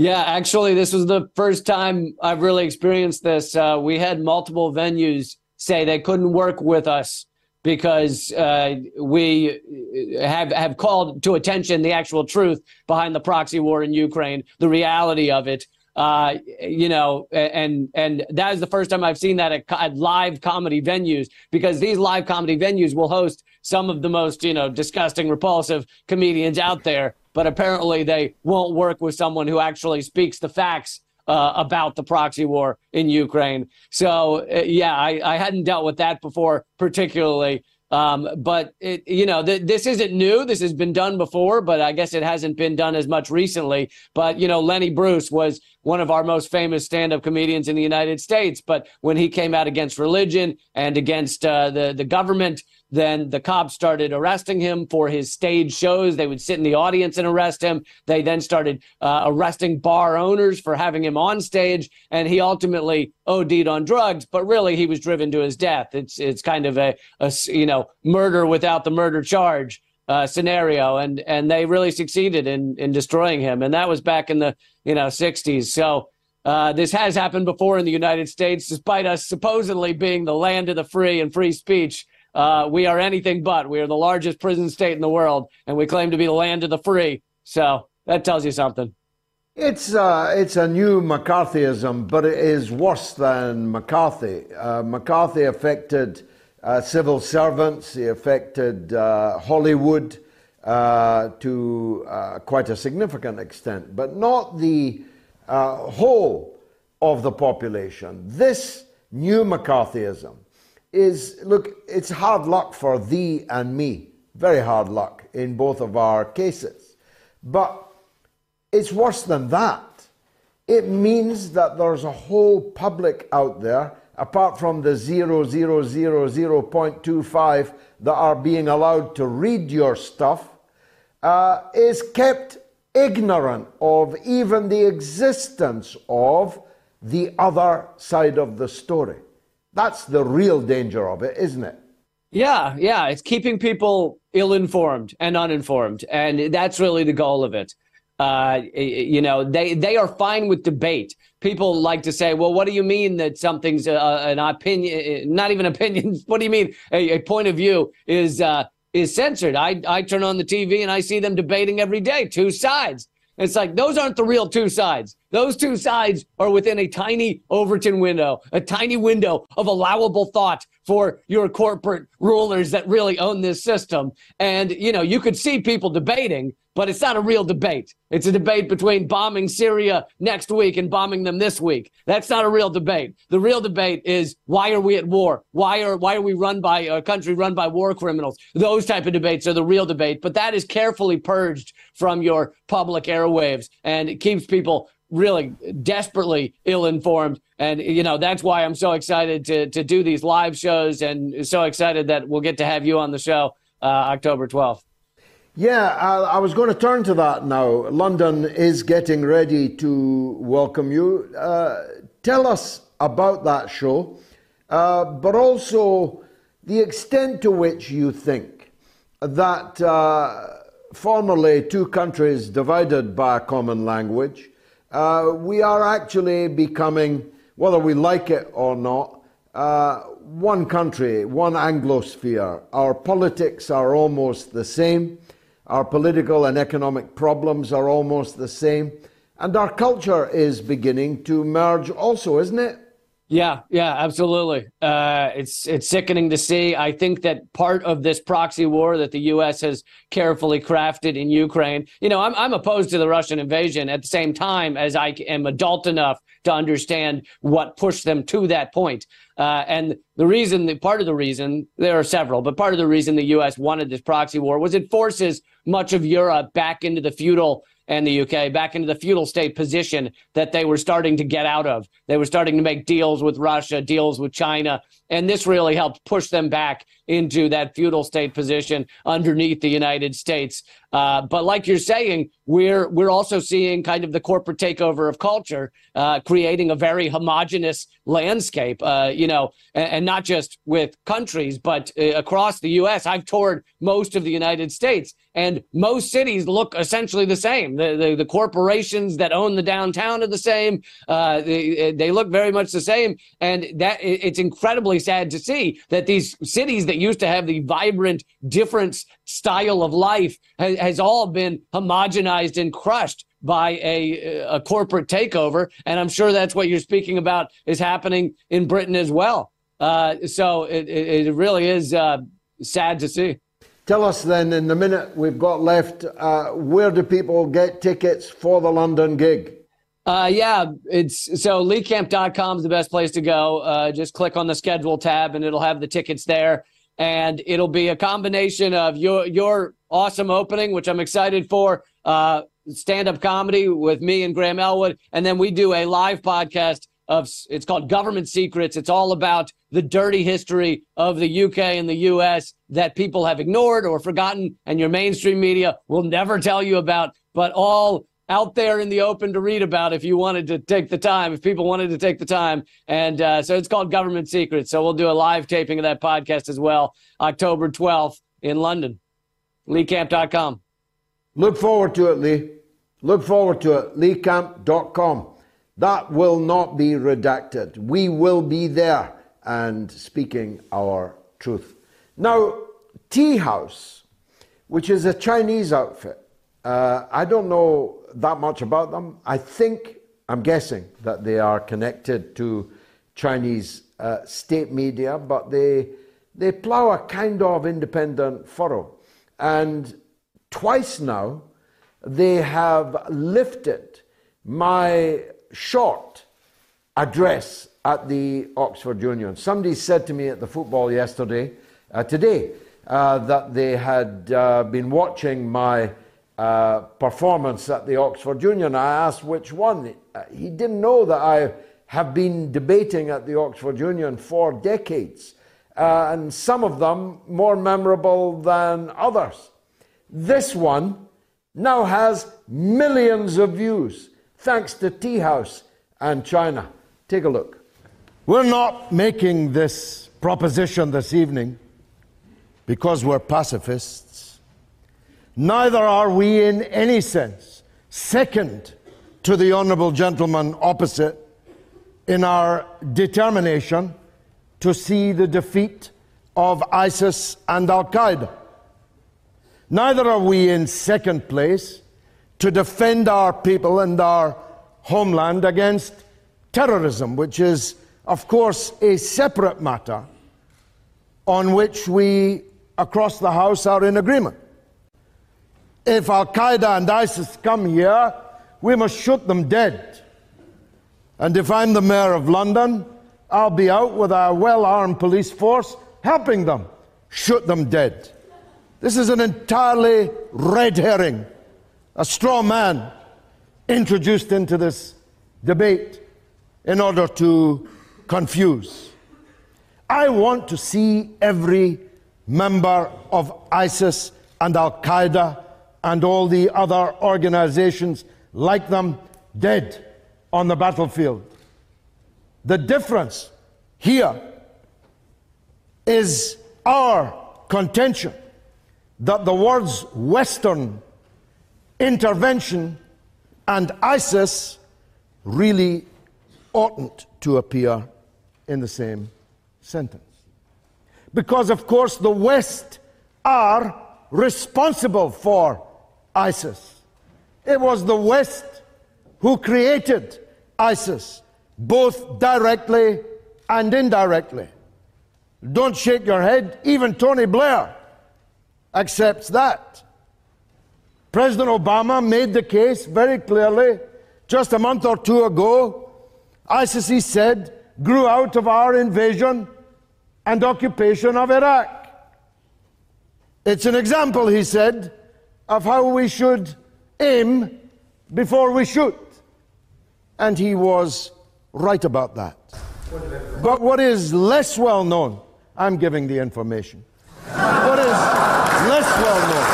Yeah, actually, this was the first time I've really experienced this. Uh, we had multiple venues say they couldn't work with us because uh, we have have called to attention the actual truth behind the proxy war in Ukraine, the reality of it. Uh, you know, and and that is the first time I've seen that at, at live comedy venues because these live comedy venues will host some of the most you know disgusting, repulsive comedians out there but apparently they won't work with someone who actually speaks the facts uh, about the proxy war in Ukraine. So, uh, yeah, I, I, hadn't dealt with that before, particularly. Um, but it, you know, th- this isn't new. This has been done before, but I guess it hasn't been done as much recently. But you know, Lenny Bruce was one of our most famous stand-up comedians in the United States. But when he came out against religion and against uh, the the government, then the cops started arresting him for his stage shows. They would sit in the audience and arrest him. They then started uh, arresting bar owners for having him on stage, and he ultimately OD'd on drugs. But really, he was driven to his death. It's it's kind of a, a you know murder without the murder charge. Uh, scenario, and and they really succeeded in in destroying him, and that was back in the you know 60s. So uh, this has happened before in the United States, despite us supposedly being the land of the free and free speech. Uh, we are anything but. We are the largest prison state in the world, and we claim to be the land of the free. So that tells you something. It's uh, it's a new McCarthyism, but it is worse than McCarthy. Uh, McCarthy affected uh, civil servants. He affected uh, Hollywood uh, to uh, quite a significant extent, but not the whole of the population. This new McCarthyism is look, it's hard luck for thee and me. Very hard luck in both of our cases. But it's worse than that. It means that there's a whole public out there, apart from the 0.25 that are being allowed to read your stuff, uh, is kept ignorant of even the existence of the other side of the story. That's the real danger of it, isn't it? Yeah, yeah. It's keeping people ill informed and uninformed. And that's really the goal of it. Uh, you know, they, they are fine with debate. People like to say, well, what do you mean that something's a, an opinion, not even opinion? <laughs> What do you mean a, a point of view is, uh, is censored? I, I turn on the TV and I see them debating every day, two sides. It's like those aren't the real two sides. Those two sides are within a tiny Overton window, a tiny window of allowable thought for your corporate rulers that really own this system. And, you know, you could see people debating, but it's not a real debate. It's a debate between bombing Syria next week and bombing them this week. That's not a real debate. The real debate is why are we at war? Why are why are we run by a country run by war criminals? Those type of debates are the real debate, but that is carefully purged from your public airwaves and it keeps people really desperately ill informed. And, you know, that's why I'm so excited to, to do these live shows and so excited that we'll get to have you on the show uh, October 12th. Yeah, I, I, was going to turn to that now. London is getting ready to welcome you. Uh, tell us about that show, uh, but also the extent to which you think that uh, formerly two countries divided by a common language uh, we are actually becoming, whether we like it or not, uh, one country, one Anglosphere. Our politics are almost the same. Our political and economic problems are almost the same. And our culture is beginning to merge also, isn't it? Yeah, yeah, absolutely. Uh, it's it's sickening to see. I think that part of this proxy war that the U.S. has carefully crafted in Ukraine. You know, I'm I'm opposed to the Russian invasion. At the same time, as I am adult enough to understand what pushed them to that point. Uh, and the reason, part of the reason, there are several, but part of the reason the U.S. wanted this proxy war was it forces much of Europe back into the feudal and the UK back into the feudal state position that they were starting to get out of. They were starting to make deals with Russia, deals with China, and this really helped push them back into that feudal state position underneath the United States. Uh, but like you're saying, we're we're also seeing kind of the corporate takeover of culture, uh, creating a very homogenous landscape. Uh, you know, and, and, not just with countries, but uh, across the U.S. I've toured most of the United States, and most cities look essentially the same. The the, the corporations that own the downtown are the same. Uh, they, they look very much the same, and that it's incredibly sad to see that these cities that used to have the vibrant, different style of life has, has all been homogenized and crushed by a, a corporate takeover. And I'm sure that's what you're speaking about is happening in Britain as well. Uh, so it, it, it, really is uh, sad to see. Tell us then, in the minute we've got left, uh, where do people get tickets for the London gig? Uh, yeah, it's so leecamp.com is the best place to go. Uh, just click on the schedule tab and it'll have the tickets there. And it'll be a combination of your your awesome opening, which I'm excited for, uh, stand up comedy with me and Graham Elwood. And then we do a live podcast of it's called Government Secrets. It's all about the dirty history of the UK and the US that people have ignored or forgotten, and your mainstream media will never tell you about, but all out there in the open to read about if you wanted to take the time, if people wanted to take the time. And uh, so it's called Government Secrets. So we'll do a live taping of that podcast as well, October 12th in London. LeeCamp.com. Look forward to it, Lee. Look forward to it. LeeCamp.com. That will not be redacted. We will be there and speaking our truth. Now, Tea House, which is a Chinese outfit, uh, I don't know that much about them. I think, I'm guessing, that they are connected to Chinese uh, state media, but they, they plow a kind of independent furrow. And twice now, they have lifted my short address at the Oxford Union. Somebody said to me at the football yesterday, uh, today, uh, that they had uh, been watching my uh, performance at the Oxford Union. I asked which one. He didn't know that I have been debating at the Oxford Union for decades, uh, and some of them more memorable than others. This one now has millions of views thanks to Tea House and China. Take a look. We're not making this proposition this evening because we're pacifists. Neither are we in any sense second to the honourable gentleman opposite in our determination to see the defeat of ISIS and Al Qaeda. Neither are we in second place to defend our people and our homeland against terrorism, which is, of course, a separate matter on which we across the House are in agreement. If Al Qaeda and ISIS come here, we must shoot them dead. And if I'm the Mayor of London, I'll be out with our well armed police force helping them shoot them dead. This is an entirely red herring, a straw man introduced into this debate in order to confuse. I want to see every member of ISIS and Al Qaeda and all the other organizations like them dead on the battlefield. The difference here is our contention that the words Western intervention and ISIS really oughtn't to appear in the same sentence. Because, of course, the West are responsible for ISIS. It was the West who created ISIS, both directly and indirectly. Don't shake your head, even Tony Blair accepts that. President Obama made the case very clearly just a month or two ago. ISIS, he said, grew out of our invasion and occupation of Iraq. It's an example, he said, of how we should aim before we shoot. And he was right about that. But what is less well known, I'm giving the information. What is less well known?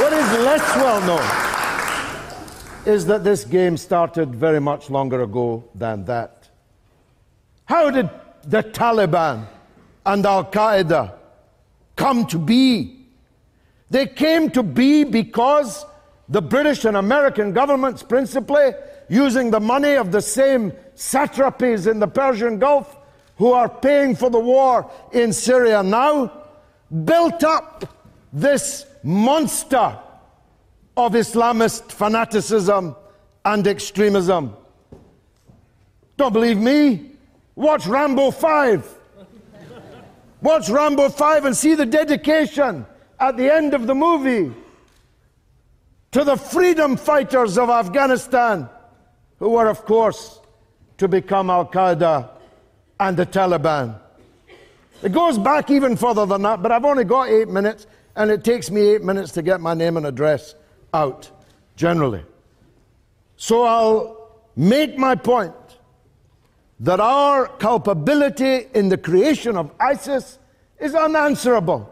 What is less well known is that this game started very much longer ago than that. How did the Taliban and Al Qaeda come to be? They came to be because the British and American governments, principally using the money of the same satrapies in the Persian Gulf who are paying for the war in Syria now, built up this monster of Islamist fanaticism and extremism. Don't believe me? Watch Rambo 5. Watch Rambo 5 and see the dedication at the end of the movie to the freedom fighters of Afghanistan, who were, of course, to become Al Qaeda and the Taliban. It goes back even further than that, but I've only got eight minutes, and it takes me eight minutes to get my name and address out, generally. So I'll make my point that our culpability in the creation of ISIS is unanswerable,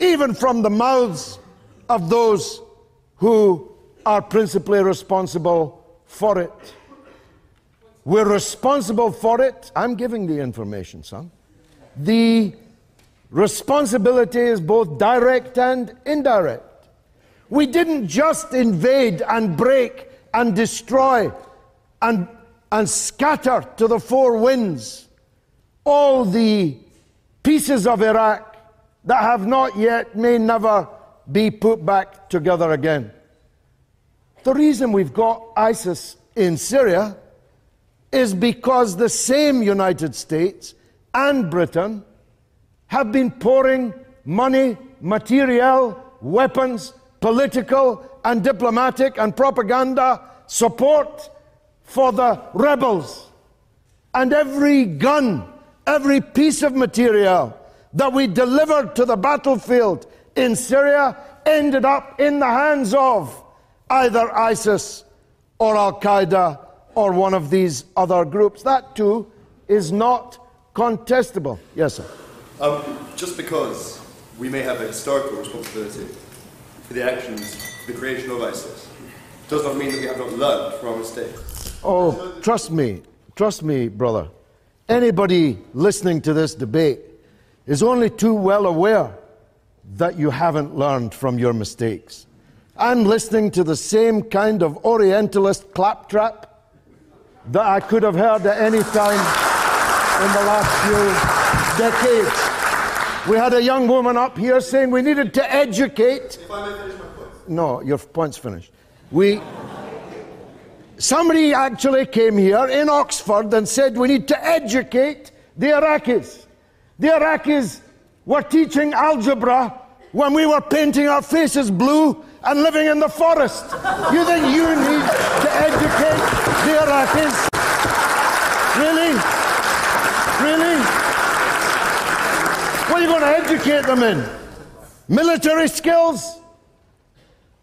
even from the mouths of those who are principally responsible for it. We're responsible for it. I'm giving the information, son. The responsibility is both direct and indirect. We didn't just invade and break and destroy and, and scatter to the four winds all the pieces of Iraq that have not yet, may never be put back together again. The reason we've got ISIS in Syria is because the same United States and Britain have been pouring money, material, weapons, political and diplomatic and propaganda support for the rebels. And every gun, every piece of material that we delivered to the battlefield in Syria ended up in the hands of either ISIS or Al Qaeda or one of these other groups. That too is not contestable. Yes, sir. Um, just because we may have a historical responsibility for the actions, the creation of ISIS, does not mean that we have not learned from our mistakes. Oh, trust me, trust me, brother. Anybody listening to this debate is only too well aware that you haven't learned from your mistakes. I'm listening to the same kind of Orientalist claptrap that I could have heard at any time in the last few decades. We had a young woman up here saying we needed to educate. No, your point's finished. We. Somebody actually came here in Oxford and said we need to educate The Iraqis. The Iraqis were teaching algebra when we were painting our faces blue and living in the forest. You think you need to educate the Iraqis? Really? Really? What are you going to educate them in? Military skills?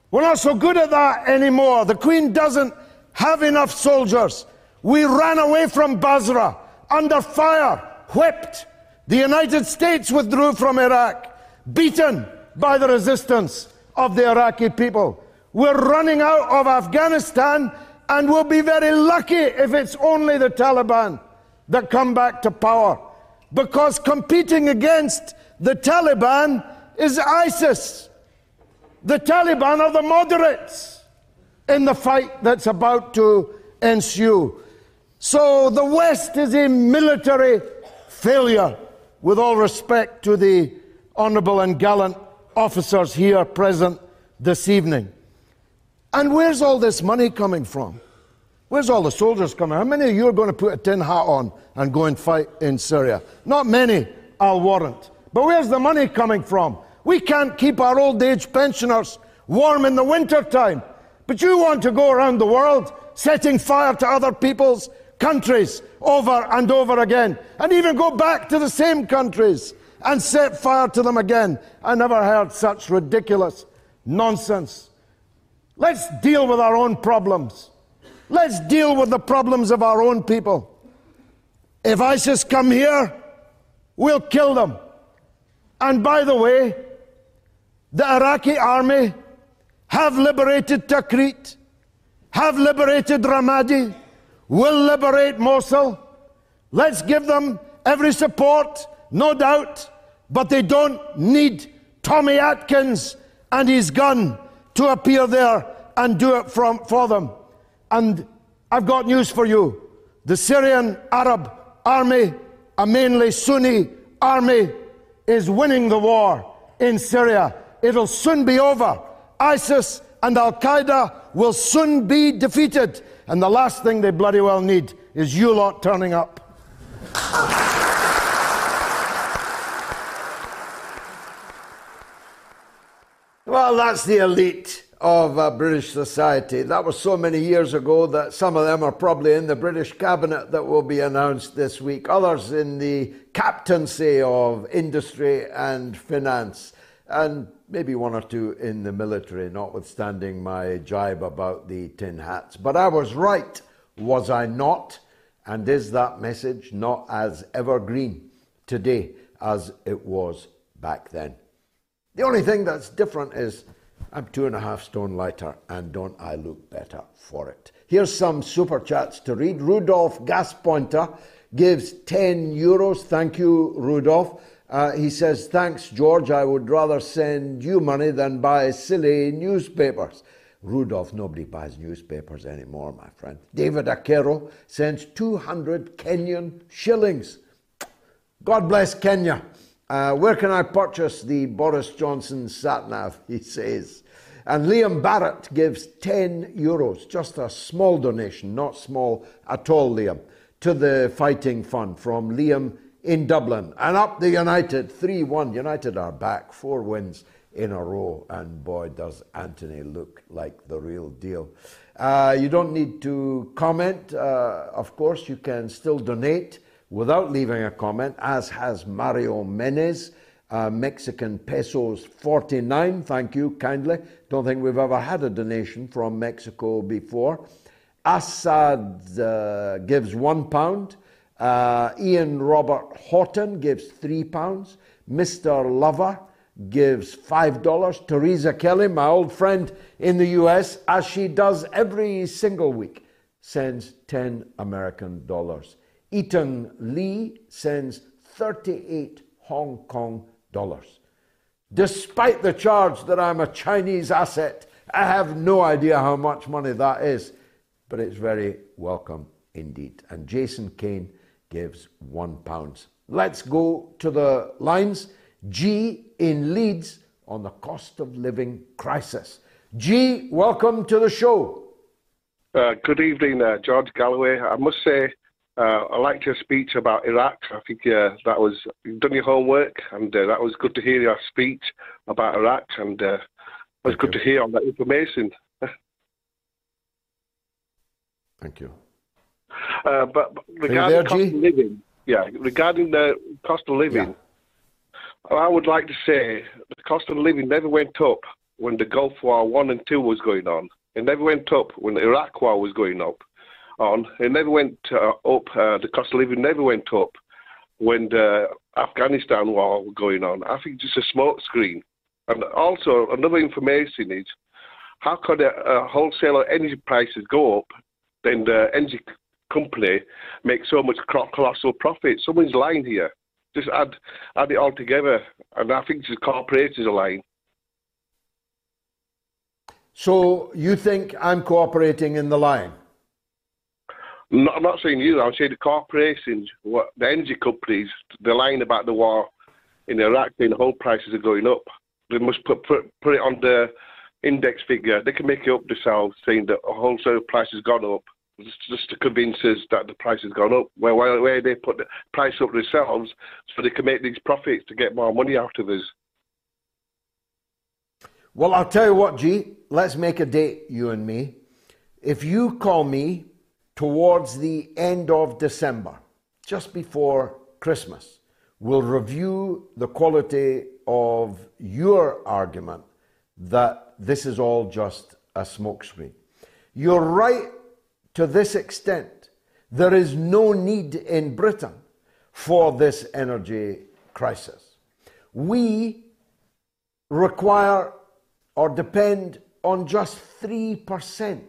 We're not so good at that anymore. The Queen doesn't have enough soldiers. We ran away from Basra under fire, whipped. The United States withdrew from Iraq, beaten by the resistance of the Iraqi people. We're running out of Afghanistan and we'll be very lucky if it's only the Taliban that come back to power. Because competing against the Taliban is ISIS. The Taliban are the moderates in the fight that's about to ensue. So the West is a military failure, with all respect to the honourable and gallant officers here present this evening. And where's all this money coming from? Where's all the soldiers coming? How many of you are going to put a tin hat on and go and fight in Syria? Not many, I'll warrant. But where's the money coming from? We can't keep our old age pensioners warm in the winter time. But you want to go around the world setting fire to other people's countries over and over again, and even go back to the same countries and set fire to them again. I never heard such ridiculous nonsense. Let's deal with our own problems. Let's deal with the problems of our own people. If ISIS come here, we'll kill them. And by the way, the Iraqi army have liberated Tikrit, have liberated Ramadi, will liberate Mosul. Let's give them every support, no doubt, but they don't need Tommy Atkins and his gun to appear there and do it from, for them. And I've got news for you. The Syrian Arab army, a mainly Sunni army, is winning the war in Syria. It'll soon be over. ISIS and Al Qaeda will soon be defeated. And the last thing they bloody well need is you lot turning up. well, that's the elite of uh, British society. That was so many years ago that some of them are probably in the British cabinet that will be announced this week, others in the captaincy of industry and finance, and maybe one or two in the military, notwithstanding my jibe about the tin hats. But I was right, was I not? And is that message not as evergreen today as it was back then? The only thing that's different is I'm two and a half stone lighter, and don't I look better for it? Here's some super chats to read. Rudolf Gaspointer gives 10 euros. Thank you, Rudolph. Uh, he says, Thanks, George. I would rather send you money than buy silly newspapers. Rudolph, nobody buys newspapers anymore, my friend. David Akero sends 200 Kenyan shillings. God bless Kenya. Uh, where can I purchase the Boris Johnson satnav? <laughs> He says. And Liam Barrett gives 10 euros, just a small donation, not small at all, Liam, to the Fighting Fund from Liam in Dublin. And up the United, 3 1. United are back, four wins in a row. And boy, does Anthony look like the real deal. Uh, you don't need to comment. Uh, of course, you can still donate without leaving a comment, as has Mario Menez. Uh, Mexican pesos 49, thank you kindly. Don't think we've ever had a donation from Mexico before. Assad uh, gives one pound. Uh, Ian Robert Horton gives three pounds. Mr. Lover gives five dollars. Teresa Kelly, my old friend in the US, as she does every single week, sends 10 American dollars. Eaton Lee sends 38 Hong Kong dollars. Despite the charge that I'm a Chinese asset, I have no idea how much money that is, but it's very welcome indeed. And Jason Kane gives one pound. Let's go to the lines. G in Leeds on the cost of living crisis. G, welcome to the show. Uh, good evening, uh, George Galloway. I must say, Uh, I liked your speech about Iraq. I think uh, that was you've done your homework, and uh, that was good to hear your speech about Iraq, and uh, it was Thank good you. to hear all that information. <laughs> Thank you. Uh, but but regarding there, cost G? of living, yeah, regarding the cost of living, I would like to say the cost of living never went up when the Gulf War one and two was going on. It never went up when the Iraq War was going up. On it never went uh, up. Uh, the cost of living never went up when the Afghanistan war was going on. I think just a smoke screen. And also another information is how could a, a wholesale energy prices go up, then the energy company make so much colossal profit? Someone's lying here. Just add add it all together, and I think the corporations are lying. So you think I'm cooperating in the line? Not, I'm not saying you. I'm saying the corporations, what the energy companies, they're lying about the war in Iraq. Saying the whole prices are going up. They must put put, put it on the index figure. They can make it up themselves, saying that the wholesale price has gone up, just, to convince us that the price has gone up. Where where, where they put the price up themselves, so they can make these profits to get more money out of us. Well, I'll tell you what, G, let's make a date, you and me. If you call me towards the end of December, just before Christmas, we'll review the quality of your argument that this is all just a smokescreen. You're right to this extent. There is no need in Britain for this energy crisis. We require or depend on just 3%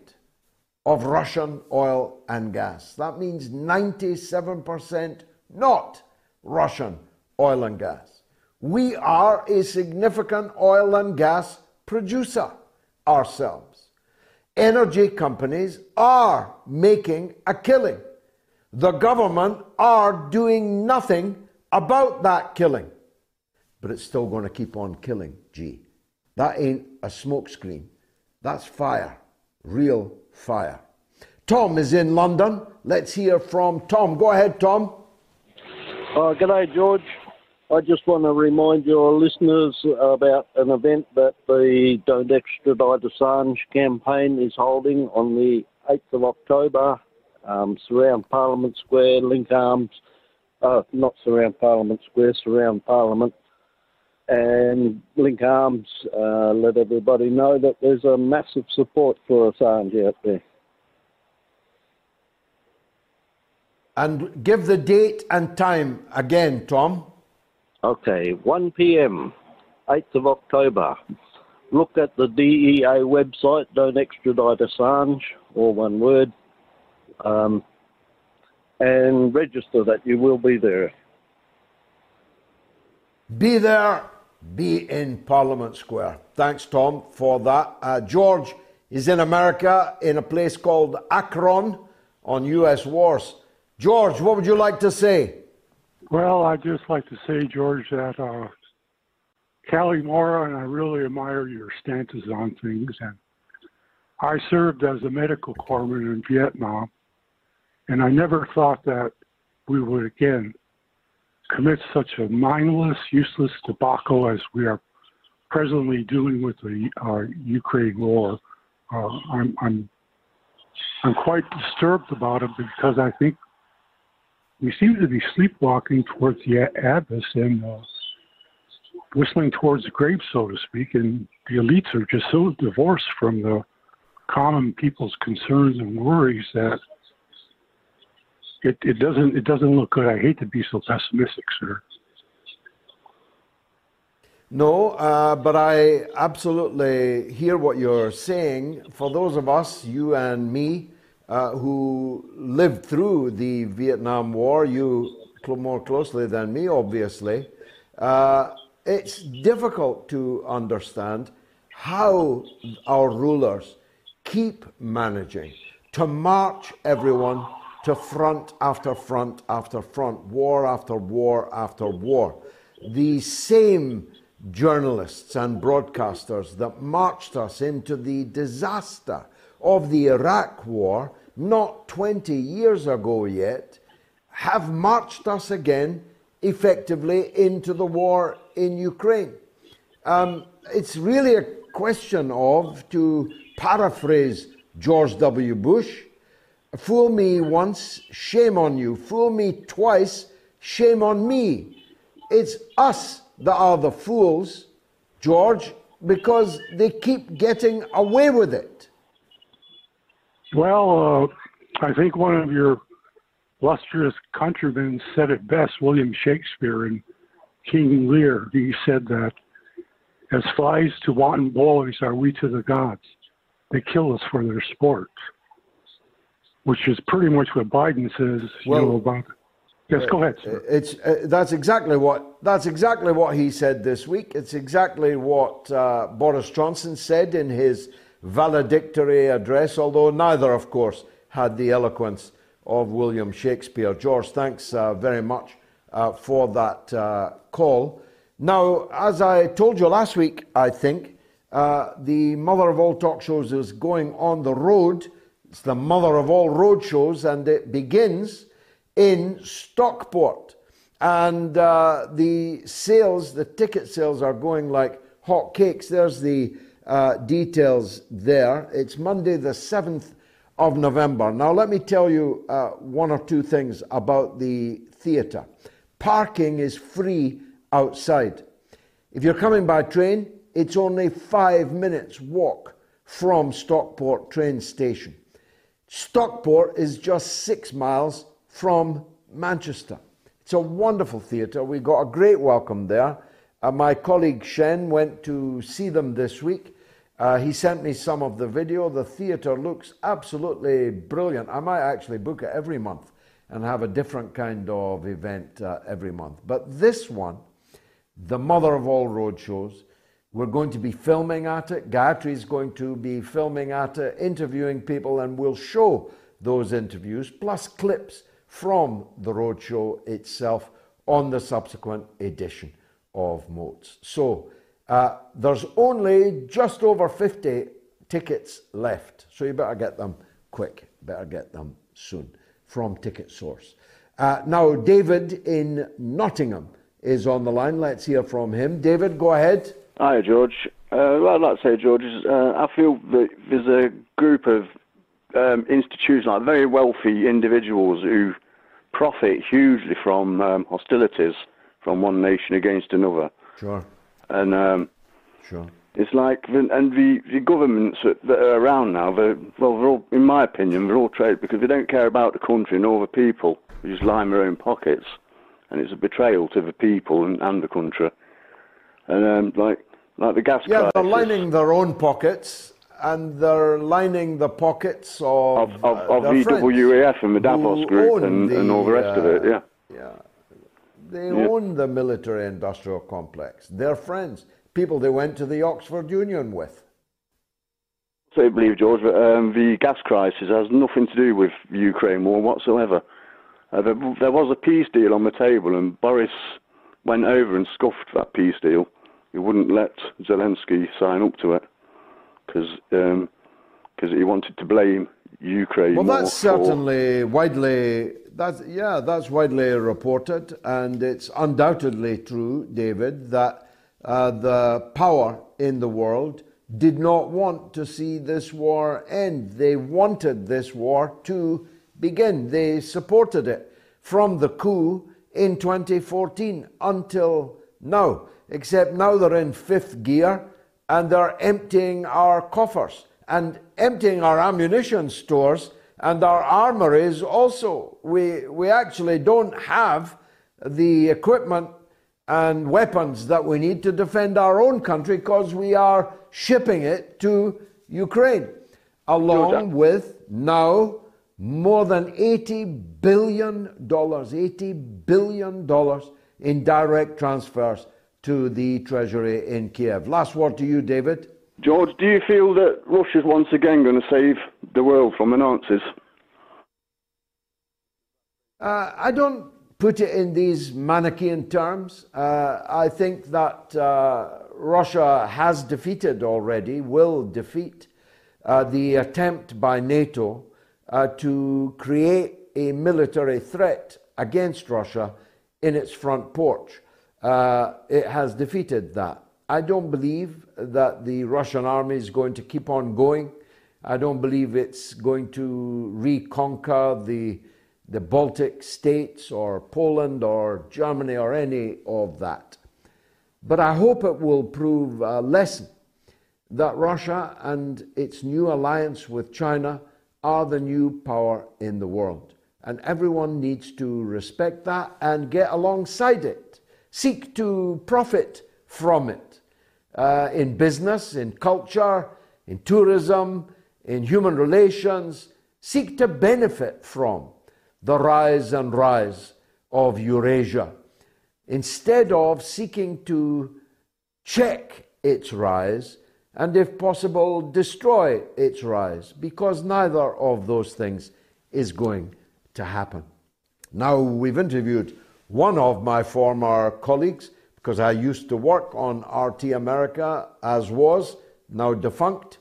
of Russian oil and gas. That means 97% not Russian oil and gas. We are a significant oil and gas producer ourselves. Energy companies are making a killing. The government are doing nothing about that killing. But it's still going to keep on killing, gee. That ain't a smokescreen. That's fire. Real fire. Tom is in London. Let's hear from Tom. Go ahead, Tom. Uh, g'day, George. I just want to remind your listeners about an event that the Don't Extradite Assange campaign is holding on the 8th of October. Um, surround Parliament Square, link arms, uh, not surround Parliament Square, surround Parliament, and link arms. Uh, let everybody know that there's a massive support for Assange out there. And give the date and time again, Tom. Okay, 1 p.m., 8th of October. Look at the DEA website, Don't Extradite Assange, or one word, um, and register that you will be there. Be there, be in Parliament Square. Thanks, Tom, for that. Uh, George is in America in a place called Akron on U.S. wars. George, what would you like to say? Well, I'd just like to say, George, that uh, Callie Mora and I really admire your stances on things. And I served as a medical corpsman in Vietnam, and I never thought that we would again commit such a mindless, useless debacle as we are presently doing with the uh, Ukraine war. Uh, I'm, I'm I'm quite disturbed about it because I think we seem to be sleepwalking towards the abyss and uh, whistling towards the grave, so to speak. And the elites are just so divorced from the common people's concerns and worries that it, it doesn't it doesn't look good. I hate to be so pessimistic, sir. No, uh, but I absolutely hear what you're saying. For those of us, you and me, uh, who lived through the Vietnam War, you more closely than me, obviously, uh, it's difficult to understand how our rulers keep managing to march everyone to front after front after front, war after war after war. The same journalists and broadcasters that marched us into the disaster of the Iraq War not 20 years ago yet have marched us again effectively into the war in Ukraine. Um, it's really a question of, to paraphrase George W. Bush, fool me once, shame on you. Fool me twice, shame on me. It's us that are the fools, George, because they keep getting away with it. Well, uh, I think one of your illustrious countrymen said it best, William Shakespeare in King Lear. He said that as flies to wanton boys are we to the gods. They kill us for their sport, which is pretty much what Biden says. Well, you know about. Yes, go ahead. Sir. It's uh, that's exactly what that's exactly what he said this week. It's exactly what uh, Boris Johnson said in his valedictory address. Although neither, of course, had the eloquence of William Shakespeare. George, thanks uh, very much uh, for that uh, call. Now, as I told you last week, I think uh, the mother of all talk shows is going on the road. It's the mother of all road shows, and it begins in Stockport. And uh, the sales, the ticket sales, are going like hot cakes. There's the uh, details there. It's Monday, the 7th of November. Now, let me tell you uh, one or two things about the theatre. Parking is free outside. If you're coming by train, it's only five minutes walk from Stockport train station. Stockport is just six miles from Manchester. It's a wonderful theatre. We got a great welcome there. Uh, my colleague Shen went to see them this week. Uh, he sent me some of the video. The theatre looks absolutely brilliant. I might actually book it every month and have a different kind of event uh, every month. But this one, the mother of all road shows, we're going to be filming at it. Gayatri is going to be filming at it, interviewing people, and we'll show those interviews plus clips from the roadshow itself on the subsequent edition of Moats. So uh, there's only just over 50 tickets left, so you better get them quick, better get them soon from Ticket Source. Uh, now, David in Nottingham is on the line. Let's hear from him. David, go ahead. Hi, George. Uh, what I'd like to say, George, is uh, I feel that there's a group of um, institutions, like very wealthy individuals, who profit hugely from um, hostilities from one nation against another. Sure. And um, sure. It's like, the, and the, the governments that, are around now, they're, well, they're all, in my opinion, they're all trade because they don't care about the country nor the people. They just line their own pockets. And it's a betrayal to the people and, and the country. And um, like, like the gas yeah, crisis. they're lining their own pockets and they're lining the pockets of, of, of, of VWAF and the Davos Group and, the, and all the rest uh, of it, yeah. Yeah. They yeah. own the military industrial complex. They're friends, people they went to the Oxford Union with. So I believe, George, that um, the gas crisis has nothing to do with the Ukraine war whatsoever. Uh, there, there was a peace deal on the table, and Boris went over and scuffed that peace deal. He wouldn't let Zelensky sign up to it because um, cause he wanted to blame Ukraine. Well, that's certainly widely that's yeah, that's widely reported, and it's undoubtedly true, David, that uh, the power in the world did not want to see this war end. They wanted this war to begin. They supported it from the coup in 2014 until now. Except now they're in fifth gear and they're emptying our coffers and emptying our ammunition stores and our armories also. We, we actually don't have the equipment and weapons that we need to defend our own country because we are shipping it to Ukraine, along with now more than $80 billion, $80 billion in direct transfers to the Treasury in Kiev. Last word to you, David. George, do you feel that Russia's once again going to save the world from the Nazis? Uh, I don't put it in these Manichaean terms. Uh, I think that uh, Russia has defeated already, will defeat uh, the attempt by NATO uh, to create a military threat against Russia in its front porch. Uh, it has defeated that. I don't believe that the Russian army is going to keep on going. I don't believe it's going to reconquer the, the Baltic states or Poland or Germany or any of that. But I hope it will prove a lesson that Russia and its new alliance with China are the new power in the world. And everyone needs to respect that and get alongside it, seek to profit from it uh, in business, in culture, in tourism, in human relations, seek to benefit from the rise and rise of Eurasia instead of seeking to check its rise and, if possible, destroy its rise, because neither of those things is going to happen. Now, we've interviewed one of my former colleagues, because I used to work on RT America, as was, now defunct.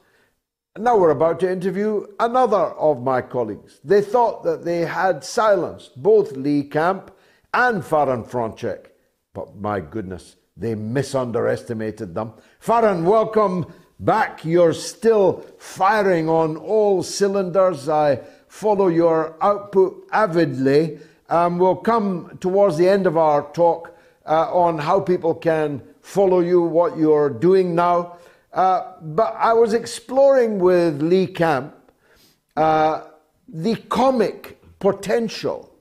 Now we're about to interview another of my colleagues. They thought that they had silenced both Lee Camp and Faran Fronczak, but my goodness, they misunderestimated them. Faran, welcome back. You're still firing on all cylinders. I follow your output avidly. Um, we'll come towards the end of our talk uh, on how people can follow you, what you're doing now. Uh, but I was exploring with Lee Camp uh, the comic potential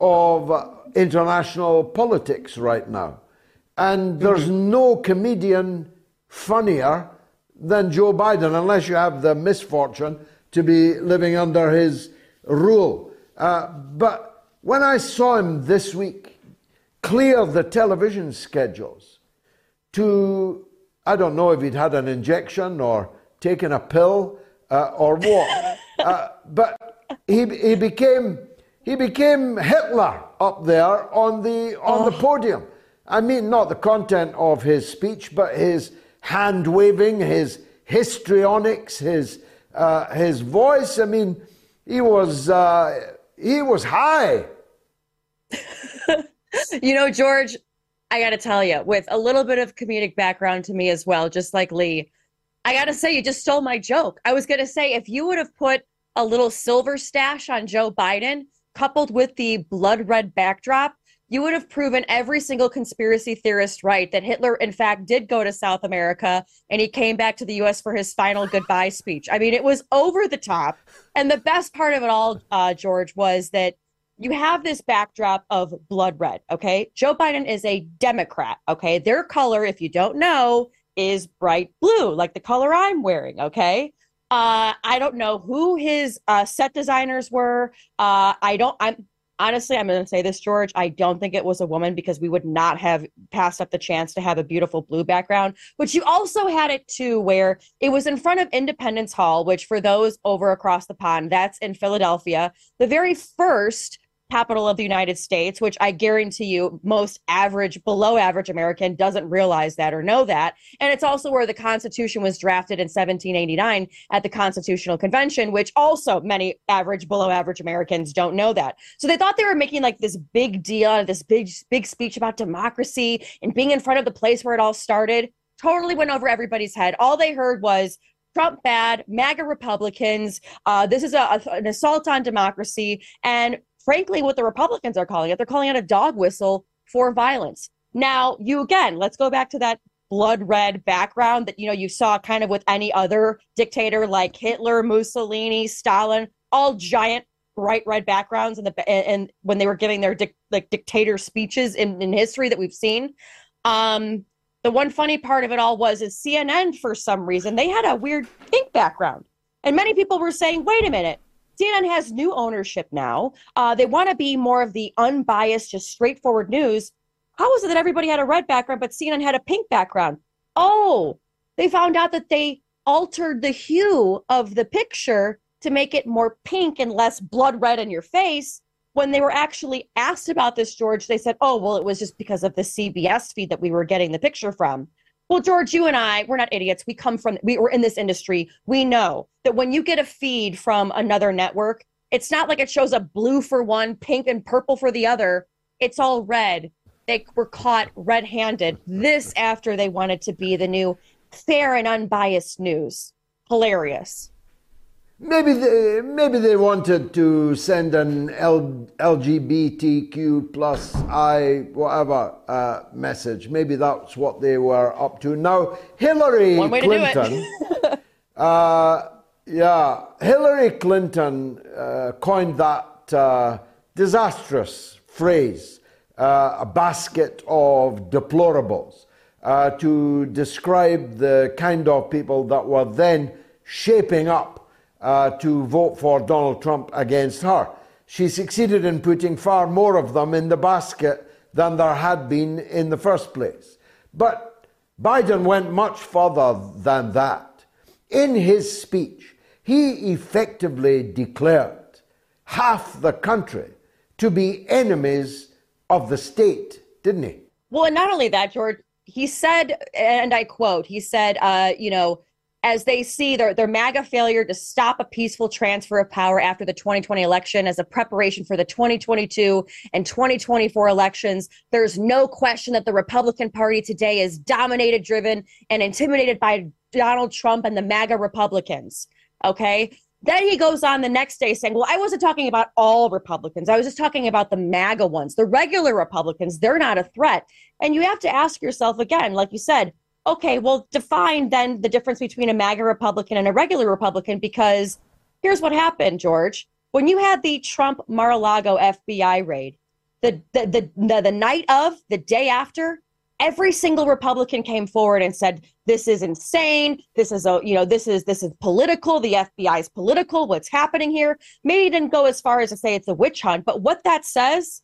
of uh, international politics right now. And there's mm-hmm. no comedian funnier than Joe Biden, unless you have the misfortune to be living under his rule. Uh, but when I saw him this week clear of the television schedules to, I don't know if he'd had an injection or taken a pill uh, or what, <laughs> uh, but he, he became he became Hitler up there on the on oh. the podium. I mean, not the content of his speech, but his hand waving, his histrionics, his, uh, his voice. I mean, he was, uh, he was high. You know, George, I got to tell you, with a little bit of comedic background to me as well, just like Lee, I got to say, you just stole my joke. I was going to say, if you would have put a little silver stash on Joe Biden, coupled with the blood red backdrop, you would have proven every single conspiracy theorist right that Hitler, in fact, did go to South America and he came back to the US for his final goodbye speech. I mean, it was over the top. And the best part of it all, uh, George, was that you have this backdrop of blood red, okay? Joe Biden is a Democrat, okay? Their color, if you don't know, is bright blue, like the color I'm wearing, okay? Uh, I don't know who his uh, set designers were. Uh, I don't. I'm honestly, I'm going to say this, George. I don't think it was a woman because we would not have passed up the chance to have a beautiful blue background. But you also had it too, where it was in front of Independence Hall, which for those over across the pond, that's in Philadelphia, the very first capital of the United States, which I guarantee you most average, below average American doesn't realize that or know that. And it's also where the Constitution was drafted in 1789 at the Constitutional Convention, which also many average, below average Americans don't know that. So they thought they were making like this big deal, this big, big speech about democracy and being in front of the place where it all started. Totally went over everybody's head. All they heard was Trump bad, MAGA Republicans. Uh, this is a, a, an assault on democracy. And frankly, what the Republicans are calling it, they're calling it a dog whistle for violence. Now, you again, let's go back to that blood red background that you know you saw kind of with any other dictator like Hitler, Mussolini, Stalin, all giant bright red backgrounds and the and when they were giving their dic, like dictator speeches in, in history that we've seen. Um, the one funny part of it all was is CNN for some reason they had a weird pink background, and many people were saying, "Wait a minute, CNN has new ownership now. Uh, they want to be more of the unbiased, just straightforward news. How is it that everybody had a red background, but CNN had a pink background? Oh, they found out that they altered the hue of the picture to make it more pink and less blood red in your face. When they were actually asked about this, George, they said, oh, well, it was just because of the CBS feed that we were getting the picture from. Well, George, you and I, we're not idiots. We come from, we were in this industry. We know that when you get a feed from another network, It's not like it shows up blue for one, pink and purple for the other. It's all red. They were caught red handed. This after they wanted to be the new fair and unbiased news. Hilarious. Maybe they, maybe they wanted to send an L, LGBTQ plus I whatever uh, message. Maybe that's what they were up to. Now Hillary Clinton. to do it. <laughs> uh, yeah, Hillary Clinton uh, coined that uh, disastrous phrase, uh, a basket of deplorables, uh, to describe the kind of people that were then shaping up uh, to vote for Donald Trump against her. She succeeded in putting far more of them in the basket than there had been in the first place. But Biden went much further than that. In his speech, he effectively declared half the country to be enemies of the state, didn't he? Well, and not only that, George, he said, and I quote, he said, uh, you know, as they see their, their MAGA failure to stop a peaceful transfer of power after the 2020 election as a preparation for the 2022 and 2024 elections, there's no question that the Republican Party today is dominated, driven, and intimidated by Donald Trump and the MAGA Republicans. Okay. Then he goes on the next day saying, Well, I wasn't talking about all Republicans. I was just talking about the MAGA ones. The regular Republicans, they're not a threat. And you have to ask yourself again, like you said, okay, well, define then the difference between a MAGA Republican and a regular Republican, because here's what happened, George. When you had the Trump Mar a Lago FBI raid, the, the, the, the, the night of, the day after, every single Republican came forward and said, this is insane. This is a, you know, this is this is political. The FBI is political. What's happening here? Maybe didn't go as far as to say it's a witch hunt, but what that says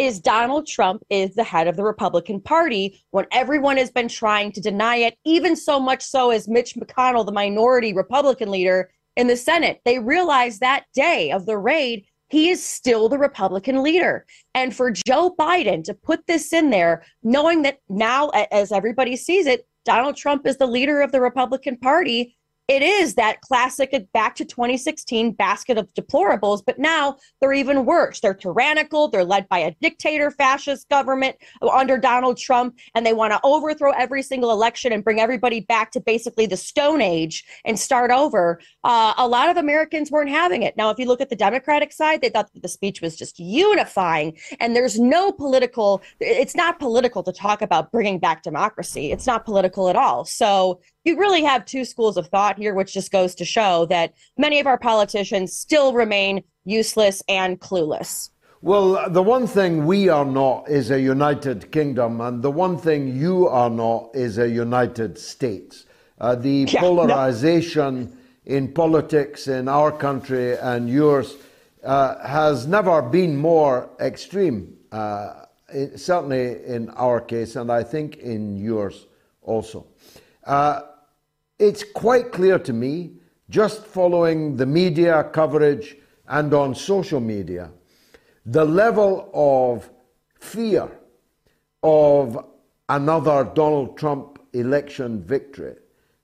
is Donald Trump is the head of the Republican Party when everyone has been trying to deny it, even so much so as Mitch McConnell, the minority Republican leader in the Senate. They realized that day of the raid, he is still the Republican leader. And for Joe Biden to put this in there, knowing that now, as everybody sees it, Donald Trump is the leader of the Republican Party it is that classic back to 2016 basket of deplorables, but now they're even worse. They're tyrannical. They're led by a dictator fascist government under Donald Trump, and they want to overthrow every single election and bring everybody back to basically the Stone Age and start over. Uh, a lot of Americans weren't having it. Now, if you look at the Democratic side, they thought that the speech was just unifying, and there's no political, it's not political to talk about bringing back democracy. It's not political at all. So, you really have two schools of thought here, which just goes to show that many of our politicians still remain useless and clueless. Well, the one thing we are not is a United Kingdom, and the one thing you are not is a United States. Uh, the yeah, polarization no. in politics in our country and yours uh, has never been more extreme, uh, certainly in our case, and I think in yours also. Uh, it's quite clear to me, just following the media coverage and on social media, the level of fear of another Donald Trump election victory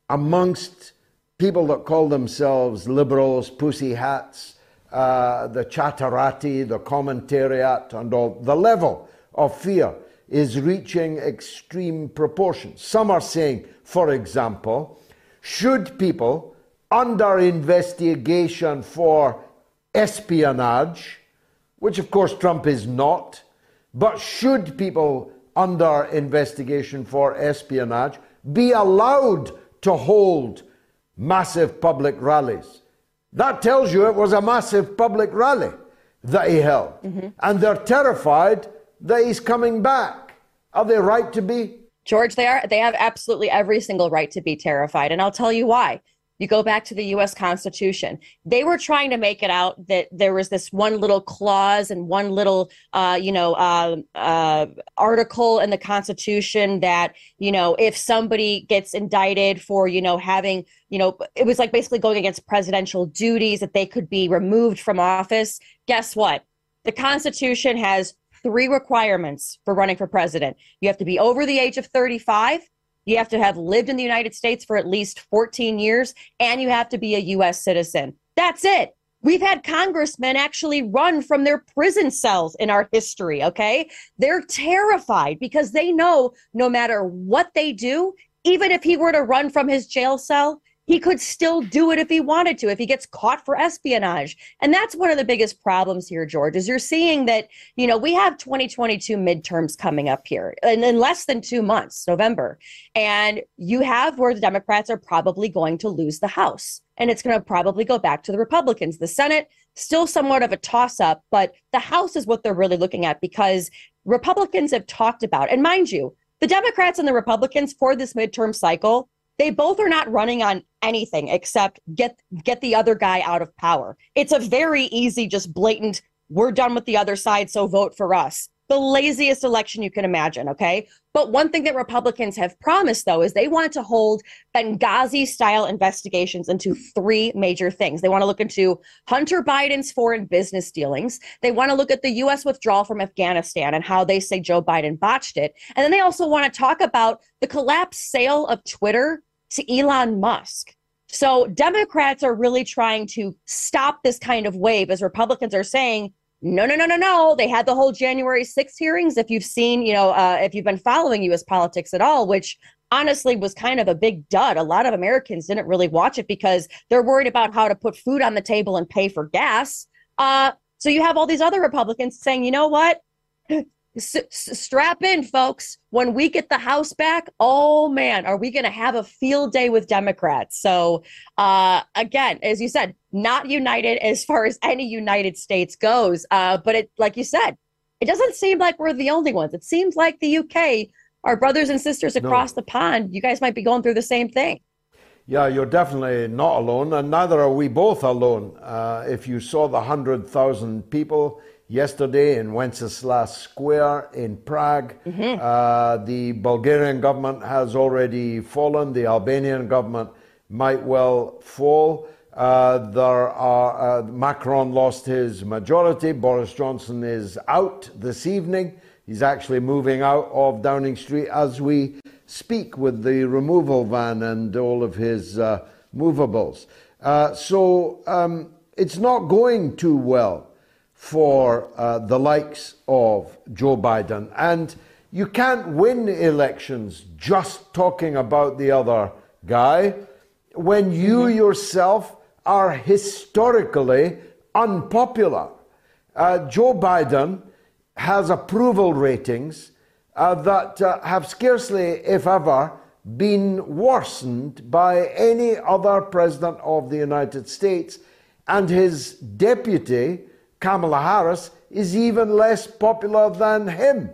amongst people that call themselves liberals, pussy hats, uh, the chatterati, the commentariat, and all. The level of fear is reaching extreme proportions. Some are saying, for example, should people under investigation for espionage, which of course Trump is not, but should people under investigation for espionage be allowed to hold massive public rallies? That tells you it was a massive public rally that he held. Mm-hmm. And they're terrified that he's coming back. Are they right to be? George, they are they have absolutely every single right to be terrified. And I'll tell you why. You go back to the US Constitution. They were trying to make it out that there was this one little clause and one little, uh, you know, uh, uh, article in the Constitution that, you know, if somebody gets indicted for, you know, having, you know, it was like basically going against presidential duties that they could be removed from office. Guess what? The Constitution has three requirements for running for president. You have to be over the age of 35, you have to have lived in the United States for at least 14 years, and you have to be a U.S. citizen. That's it. We've had congressmen actually run from their prison cells in our history, okay? They're terrified because they know no matter what they do, even if he were to run from his jail cell, he could still do it if he wanted to, if he gets caught for espionage. And that's one of the biggest problems here, George, is you're seeing that, you know, we have 2022 midterms coming up here in, in less than two months, November. And you have where the Democrats are probably going to lose the House. And it's going to probably go back to the Republicans. The Senate, still somewhat of a toss up, but the House is what they're really looking at because Republicans have talked about, and mind you, the Democrats and the Republicans for this midterm cycle they both are not running on anything except get get the other guy out of power. It's a very easy, just blatant, we're done with the other side, so vote for us. The laziest election you can imagine, okay? But one thing that Republicans have promised, though, is they want to hold Benghazi style investigations into three major things. They want to look into Hunter Biden's foreign business dealings. They want to look at the U.S. withdrawal from Afghanistan and how they say Joe Biden botched it. And then they also want to talk about the collapsed sale of Twitter to Elon Musk. So Democrats are really trying to stop this kind of wave as Republicans are saying, no, no, no, no, no. They had the whole January 6th hearings. If you've seen, you know, uh, if you've been following U.S. politics at all, which honestly was kind of a big dud. A lot of Americans didn't really watch it because they're worried about how to put food on the table and pay for gas. Uh, so you have all these other Republicans saying, you know what? S- strap in, folks. When we get the House back, oh man, are we going to have a field day with Democrats? So, uh, again, as you said, not united as far as any United States goes. Uh, but it, like you said, it doesn't seem like we're the only ones. It seems like the UK, our brothers and sisters across no. the pond, you guys might be going through the same thing. Yeah, you're definitely not alone, and neither are we both alone. Uh, if you saw the 100,000 people yesterday in Wenceslas Square in Prague. Mm-hmm. Uh, the Bulgarian government has already fallen. The Albanian government might well fall. Uh, there are uh, Macron lost his majority. Boris Johnson is out this evening. He's actually moving out of Downing Street as we speak with the removal van and all of his uh, movables. Uh, so um, it's not going too well for uh, the likes of Joe Biden. And you can't win elections just talking about the other guy when you mm-hmm. yourself are historically unpopular. Uh, Joe Biden has approval ratings uh, that uh, have scarcely, if ever, been worsened by any other president of the United States. And his deputy, Kamala Harris is even less popular than him.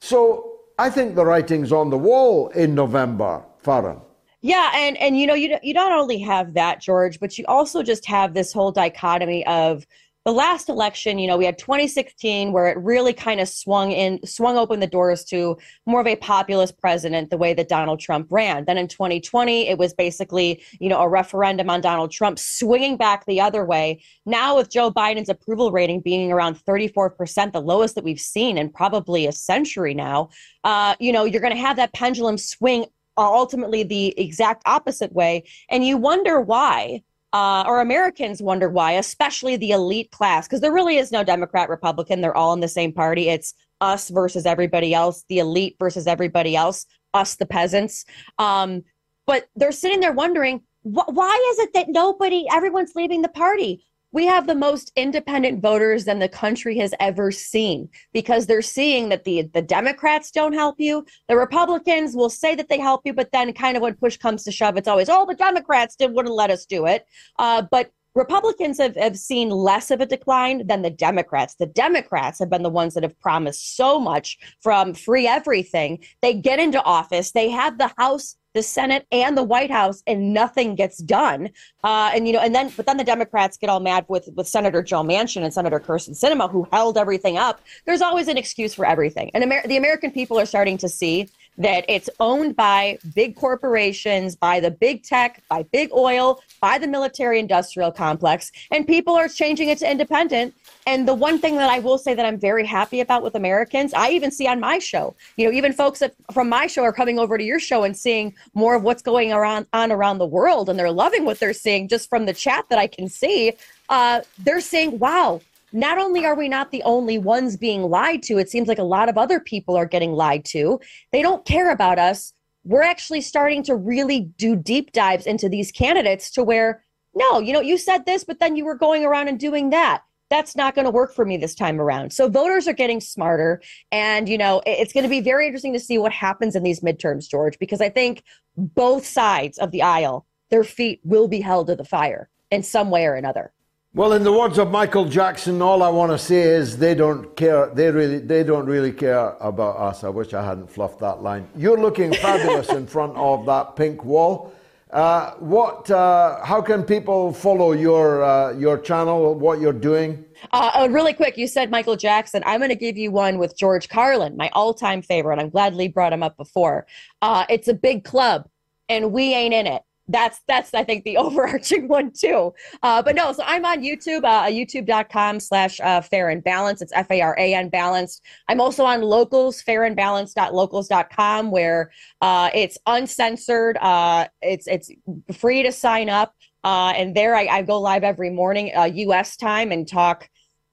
So I think the writing's on the wall in November, Faran. Yeah, and and you know you you not only have that George, but you also just have this whole dichotomy of the last election, you know, we had 2016 where it really kind of swung in, swung open the doors to more of a populist president, the way that Donald Trump ran. Then in 2020, it was basically, you know, a referendum on Donald Trump swinging back the other way. Now with Joe Biden's approval rating being around 34%, the lowest that we've seen in probably a century now, uh, you know, you're going to have that pendulum swing ultimately the exact opposite way. And you wonder why uh, or Americans wonder why, especially the elite class, because there really is no Democrat, Republican. They're all in the same party. It's us versus everybody else, the elite versus everybody else, us, the peasants. Um, but they're sitting there wondering, wh- why is it that nobody, everyone's leaving the party? We have the most independent voters than the country has ever seen because they're seeing that the the Democrats don't help you. The Republicans will say that they help you, but then kind of when push comes to shove, it's always, oh, the Democrats did wouldn't let us do it. Uh, but Republicans have, have seen less of a decline than the Democrats. The Democrats have been the ones that have promised so much from free everything. They get into office, they have the House the Senate and the White House, and nothing gets done. Uh, and you know, and then but then the Democrats get all mad with with Senator Joe Manchin and Senator Kyrsten Sinema, who held everything up. There's always an excuse for everything, and Amer- the American people are starting to see that it's owned by big corporations, by the big tech, by big oil, by the military industrial complex, and people are changing it to independent. And the one thing that I will say that I'm very happy about with Americans, I even see on my show, you know, even folks that from my show are coming over to your show and seeing more of what's going around on around the world, and they're loving what they're seeing just from the chat that I can see. Uh, they're saying, "Wow, not only are we not the only ones being lied to, it seems like a lot of other people are getting lied to. They don't care about us. We're actually starting to really do deep dives into these candidates to where, no, you know, you said this, but then you were going around and doing that. That's not going to work for me this time around. So voters are getting smarter. And, you know, it's going to be very interesting to see what happens in these midterms, George, because I think both sides of the aisle, their feet will be held to the fire in some way or another. Well, in the words of Michael Jackson, all I want to say is they don't care. They really, they don't really care about us. I wish I hadn't fluffed that line. You're looking fabulous in front of that pink wall. Uh, what? Uh, how can people follow your uh, your channel? What you're doing? Uh, uh, really quick, you said Michael Jackson. I'm going to give you one with George Carlin, my all-time favorite. I'm glad Lee brought him up before. Uh, it's a big club, and we ain't in it that's that's I think the <laughs> overarching one too. Uh, but no, so I'm on YouTube, uh, YouTube.com slash uh, Faran Balanced. It's F A R A N Balanced. I'm also on Locals, faranbalanced.locals.com, where uh, it's uncensored. Uh, it's it's free to sign up, uh, and there I, I go live every morning, uh, U.S. time, and talk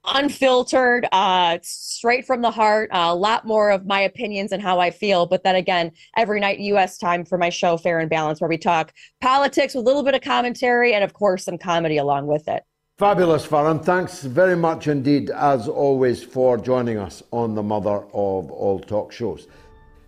unfiltered, uh, straight from the heart, uh, a lot more of my opinions and how I feel. But then again, every night US time for my show, Faran Balance, where we talk politics with a little bit of commentary and, of course, some comedy along with it. Fabulous, Faran. Thanks very much indeed, as always, for joining us on the mother of all talk shows.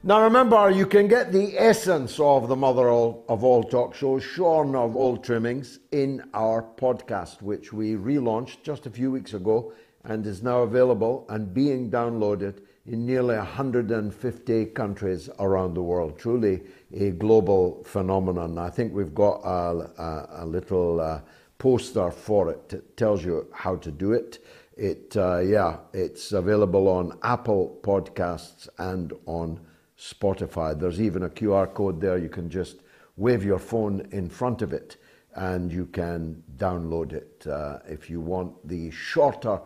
Now, remember, you can get the essence of the mother of all talk shows, shorn of all trimmings, in our podcast, which we relaunched just a few weeks ago and is now available and being downloaded in nearly 150 countries around the world. Truly a global phenomenon. I think we've got a, a, a little uh, poster for it that tells you how to do it. It, uh, yeah, it's available on Apple Podcasts and on Spotify. There's even a QR code there. You can just wave your phone in front of it and you can download it uh, if you want the shorter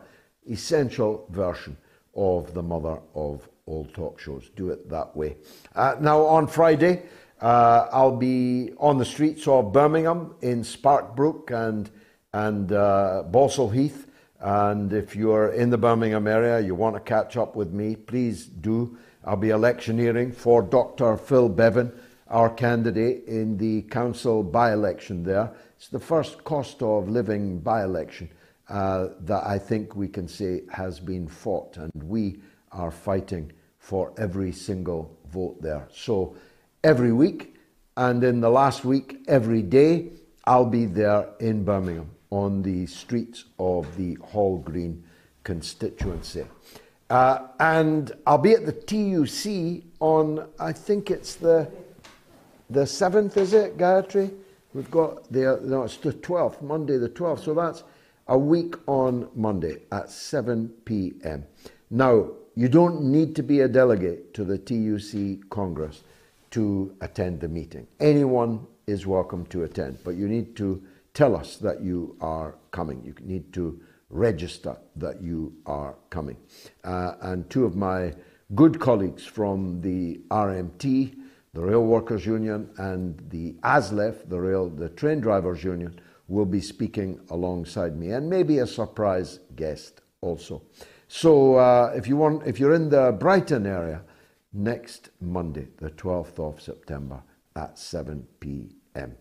essential version of the mother of all talk shows. Do it that way. Uh, now, on Friday, uh, I'll be on the streets of Birmingham in Sparkbrook and, and uh, Heath. And if you're in the Birmingham area, you want to catch up with me, please do. I'll be electioneering for Dr. Phil Bevan, our candidate in the council by election there. It's the first cost of living by election uh, that I think we can say has been fought, and we are fighting for every single vote there. So every week, and in the last week, every day, I'll be there in Birmingham on the streets of the Hall Green constituency. Uh, and I'll be at the TUC on, I think it's the the 7th, is it, Gayatri? We've got the, no, it's the 12th, Monday the 12th. So that's a week on Monday at 7 p.m. Now, you don't need to be a delegate to the TUC Congress to attend the meeting. Anyone is welcome to attend, but you need to tell us that you are coming. You need to register that you are coming. Uh, and two of my good colleagues from the RMT, the Rail Workers Union, and the ASLEF, the Rail, the Train Drivers Union, will be speaking alongside me, and maybe a surprise guest also. So uh, if you want, if you're in the Brighton area, next Monday, the 12th of September at 7 p.m.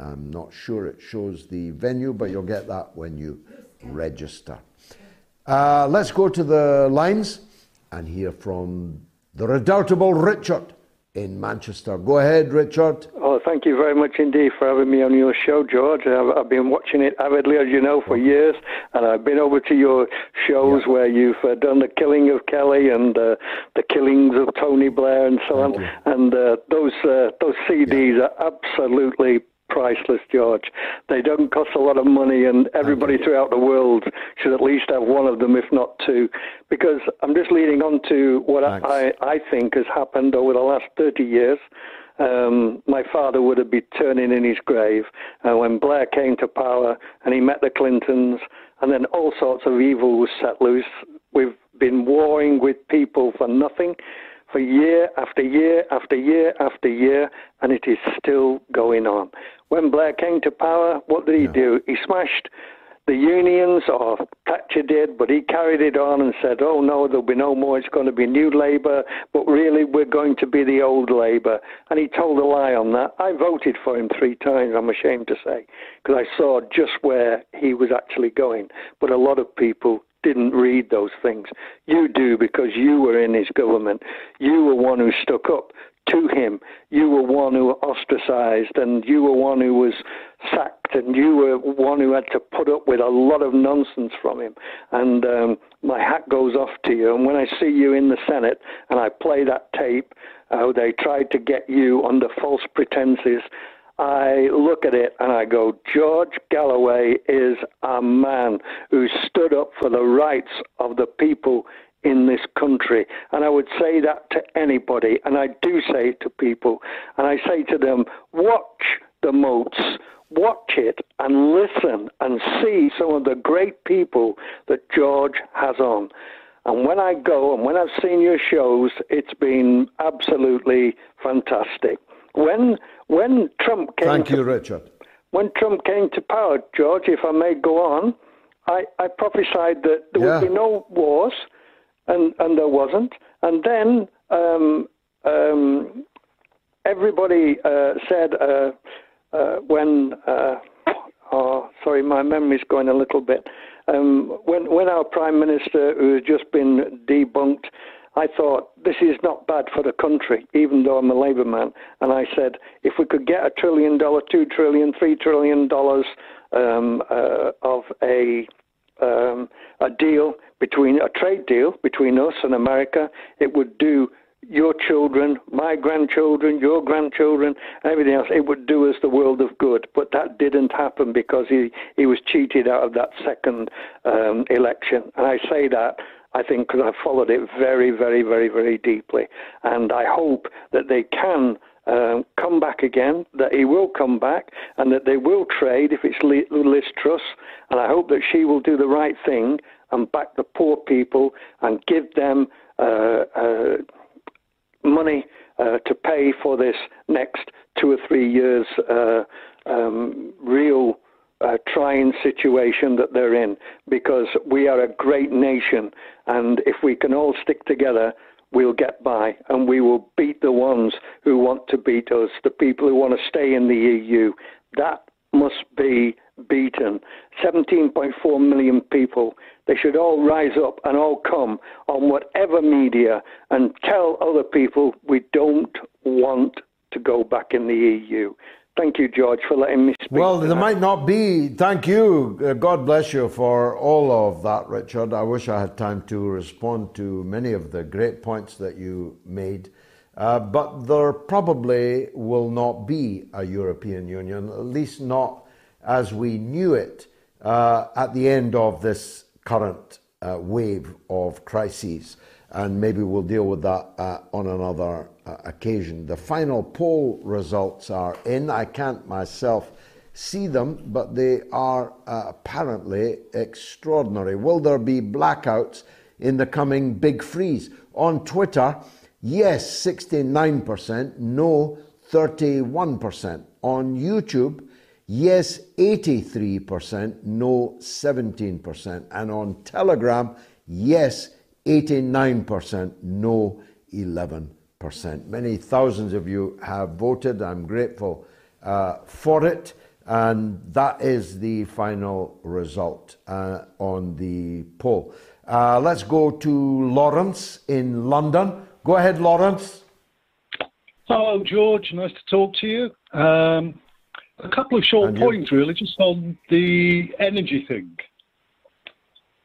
I'm not sure it shows the venue, but you'll get that when you register. Uh, let's go to the lines and hear from the redoubtable Richard in Manchester. Go ahead, Richard. Oh, thank you very much indeed for having me on your show, George. I've, I've been watching it avidly, as you know, for years, and I've been over to your shows yeah. where you've uh, done the killing of Kelly and uh, the killings of Tony Blair and so thank on. You. And uh, those uh, those CDs yeah. are absolutely priceless, George. They don't cost a lot of money, and everybody throughout the world should at least have one of them, if not two. Because I'm just leading on to what I, I think has happened over the last 30 years. Um, my father would have been turning in his grave uh, when Blair came to power and he met the Clintons, and then all sorts of evil was set loose. We've been warring with people for nothing for year after year after year after year, and it is still going on. When Blair came to power, what did he yeah. do? He smashed the unions, or Thatcher did, but he carried it on and said, oh no, there'll be no more, it's going to be new Labour, but really we're going to be the old Labour. And he told a lie on that. I voted for him three times, I'm ashamed to say, because I saw just where he was actually going. But a lot of people didn't read those things. You do because you were in his government. You were one who stuck up to him. You were one who ostracized, and you were one who was sacked, and you were one who had to put up with a lot of nonsense from him. And um, my hat goes off to you. And when I see you in the Senate and I play that tape, how they tried to get you under false pretenses I look at it and I go, George Galloway is a man who stood up for the rights of the people in this country. And I would say that to anybody, and I do say it to people, and I say to them, watch the moats, watch it and listen and see some of the great people that George has on. And when I go and when I've seen your shows, it's been absolutely fantastic. When when Trump came Thank to, you, Richard. When Trump came to power, George, if I may go on, I, I prophesied that there yeah. would be no wars, and, and there wasn't. And then um, um, everybody uh, said uh, uh, when, uh, oh, sorry, my memory's going a little bit. Um, when, when our Prime Minister, who has just been debunked, I thought this is not bad for the country, even though I'm a Labour man. And I said, if we could get a trillion dollar, two trillion, three trillion dollars um, uh, of a um, a deal between a trade deal between us and America, it would do your children, my grandchildren, your grandchildren, everything else. It would do us the world of good. But that didn't happen because he, he was cheated out of that second um, election. And I say that I think, because I've followed it very, very, very, very deeply. And I hope that they can um, come back again, that he will come back, and that they will trade if it's Liz Truss. And I hope that she will do the right thing and back the poor people and give them uh, uh, money uh, to pay for this next two or three years uh, um, real uh, trying situation that they're in because we are a great nation, and if we can all stick together, we'll get by, and we will beat the ones who want to beat us, the people who want to stay in the EU. That must be beaten. 17.4 million people. They should all rise up and all come on whatever media and tell other people we don't want to go back in the EU. Thank you, George, for letting me speak. Well, there might not be. Thank you. Uh, God bless you for all of that, Richard. I wish I had time to respond to many of the great points that you made. Uh, but there probably will not be a European Union, at least not as we knew it uh, at the end of this current uh, wave of crises. And maybe we'll deal with that uh, on another uh, occasion. The final poll results are in. I can't myself see them, but they are uh, apparently extraordinary. Will there be blackouts in the coming big freeze? On Twitter, yes, 69%, no, 31%. On YouTube, yes, 83%, no, 17%. And on Telegram, yes, 89%, no, 11% Many thousands of you have voted. I'm grateful uh, for it. And that is the final result uh, on the poll. Uh, let's go to Lawrence in London. Go ahead, Lawrence. Hello, George. Nice to talk to you. Um, a couple of short points, really, just on the energy thing.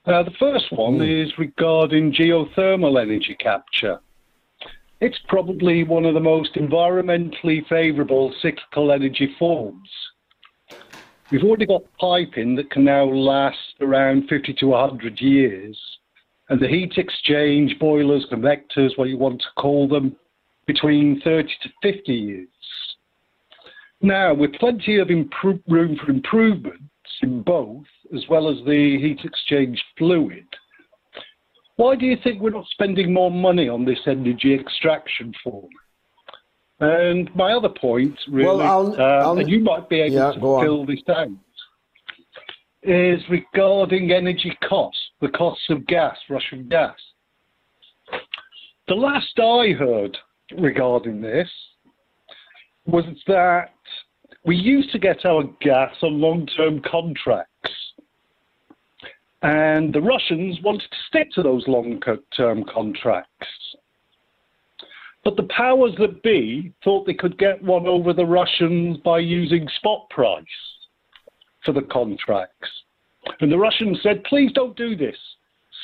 Uh, the first one mm. is regarding geothermal energy capture. It's probably one of the most environmentally favourable cyclical energy forms. we've already got piping that can now last around 50 to 100 years, and the heat exchange boilers, convectors, what you want to call them, between 30 to 50 years. Now, with plenty of room for improvements in both, as well as the heat exchange fluid, why do you think we're not spending more money on this energy extraction form? And my other point, really, Well, I'll- um, I'll- and you might be able Yeah, to go on. fill this out, is regarding energy costs, the costs of gas, Russian gas. The last I heard regarding this was that we used to get our gas on long-term contracts, and the Russians wanted to stick to those long-term contracts. But the powers that be thought they could get one over the Russians by using spot price for the contracts. And the Russians said, please don't do this.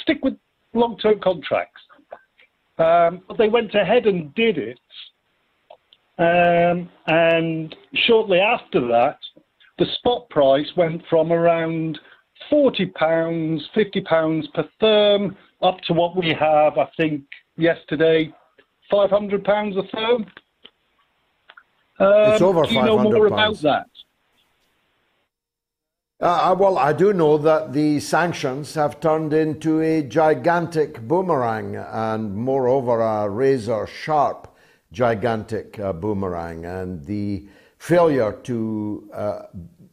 Stick with long term contracts. Um, but they went ahead and did it. Um, and shortly after that, the spot price went from around £40, £50 per therm up to what we have, I think, yesterday, £500 a therm. Um, It's over do you know more about that? Uh, well, I do know that the sanctions have turned into a gigantic boomerang and, moreover, a razor sharp gigantic uh, boomerang. And the failure to, uh,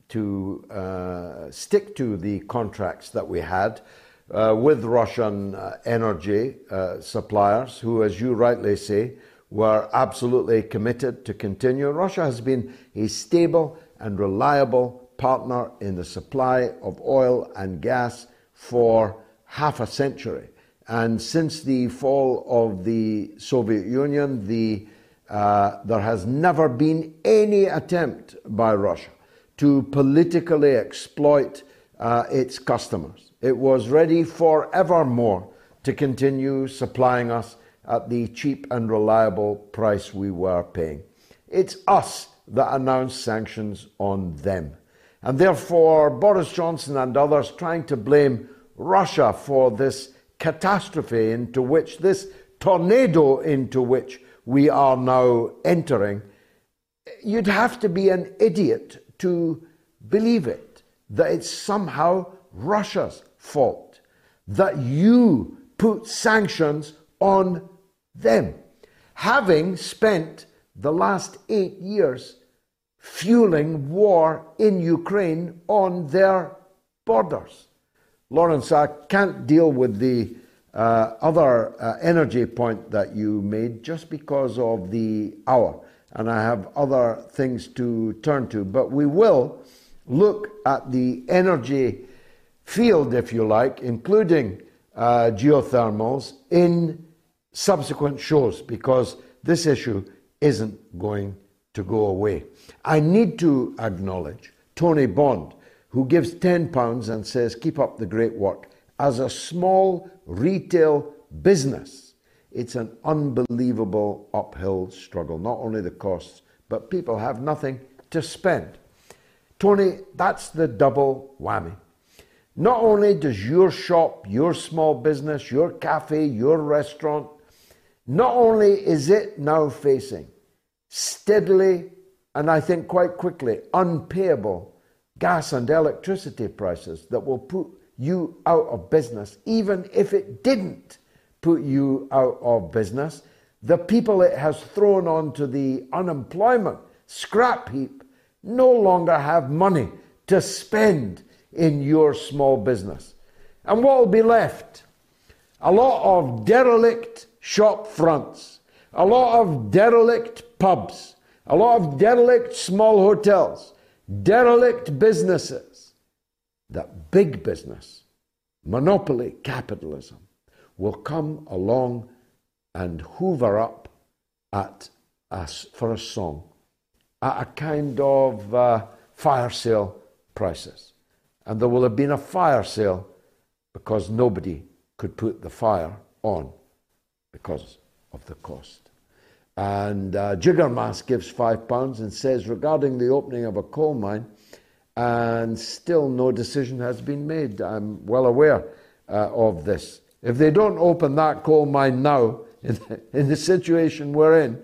to uh, stick to the contracts that we had uh, with Russian uh, energy suppliers, who, as you rightly say, were absolutely committed to continue. Russia has been a stable and reliable partner in the supply of oil and gas for half a century. And since the fall of the Soviet Union, the, uh, there has never been any attempt by Russia to politically exploit uh, its customers. It was ready forevermore to continue supplying us at the cheap and reliable price we were paying. It's us that announced sanctions on them. And therefore, Boris Johnson and others trying to blame Russia for this catastrophe into which, this tornado into which we are now entering, you'd have to be an idiot to believe it, that it's somehow Russia's fault, that you put sanctions on them, having spent the last eight years fueling war in Ukraine on their borders. Lawrence, I can't deal with the uh, other uh, energy point that you made just because of the hour, and I have other things to turn to, but we will look at the energy field, if you like, including uh, geothermals, in subsequent shows because this issue isn't going to go away. I need to acknowledge Tony Bond, who gives £10 and says, Keep up the great work. As a small retail business, it's an unbelievable uphill struggle. Not only the costs, but people have nothing to spend. Tony, that's the double whammy. Not only does your shop, your small business, your cafe, your restaurant, not only is it now facing steadily and I think quite quickly unpayable gas and electricity prices that will put you out of business, even if it didn't put you out of business. The people it has thrown onto the unemployment scrap heap no longer have money to spend in your small business. And what will be left? A lot of derelict shop fronts, a lot of derelict pubs, a lot of derelict small hotels, derelict businesses. That big business, monopoly capitalism, will come along and hoover up at us for a song at a kind of uh, fire sale prices. And there will have been a fire sale because nobody could put the fire on because of the cost. And uh, Jiggermas gives five pounds and says, regarding the opening of a coal mine, and still no decision has been made. I'm well aware uh, of this. If they don't open that coal mine now, <laughs> in the, situation we're in,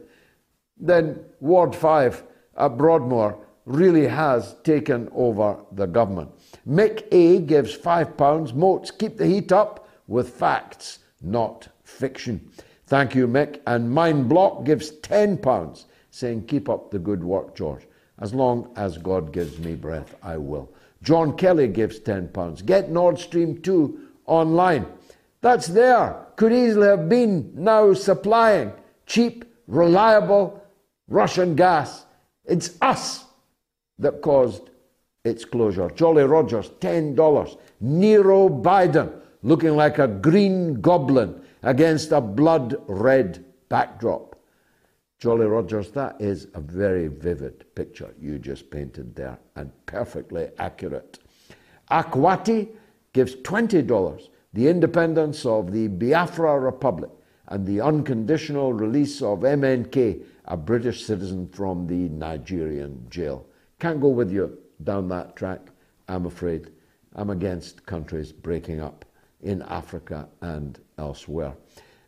then Ward 5 at Broadmoor really has taken over the government. Mick A gives £5. Moats, keep the heat up with facts, not fiction. Thank you, Mick. And Mind Block gives £10, saying, Keep up the good work, George. As long as God gives me breath, I will. John Kelly gives £10. Get Nord Stream 2 online. That's there. Could easily have been now supplying cheap, reliable Russian gas. It's us that caused its closure. Jolly Rogers, $10. Nero Biden, looking like a green goblin against a blood red backdrop. Jolly Rogers, that is a very vivid picture you just painted there and perfectly accurate. Akwati gives $20 the independence of the Biafra Republic and the unconditional release of MNK, a British citizen from the Nigerian jail. Can't go with you down that track, I'm afraid. I'm against countries breaking up in Africa and elsewhere.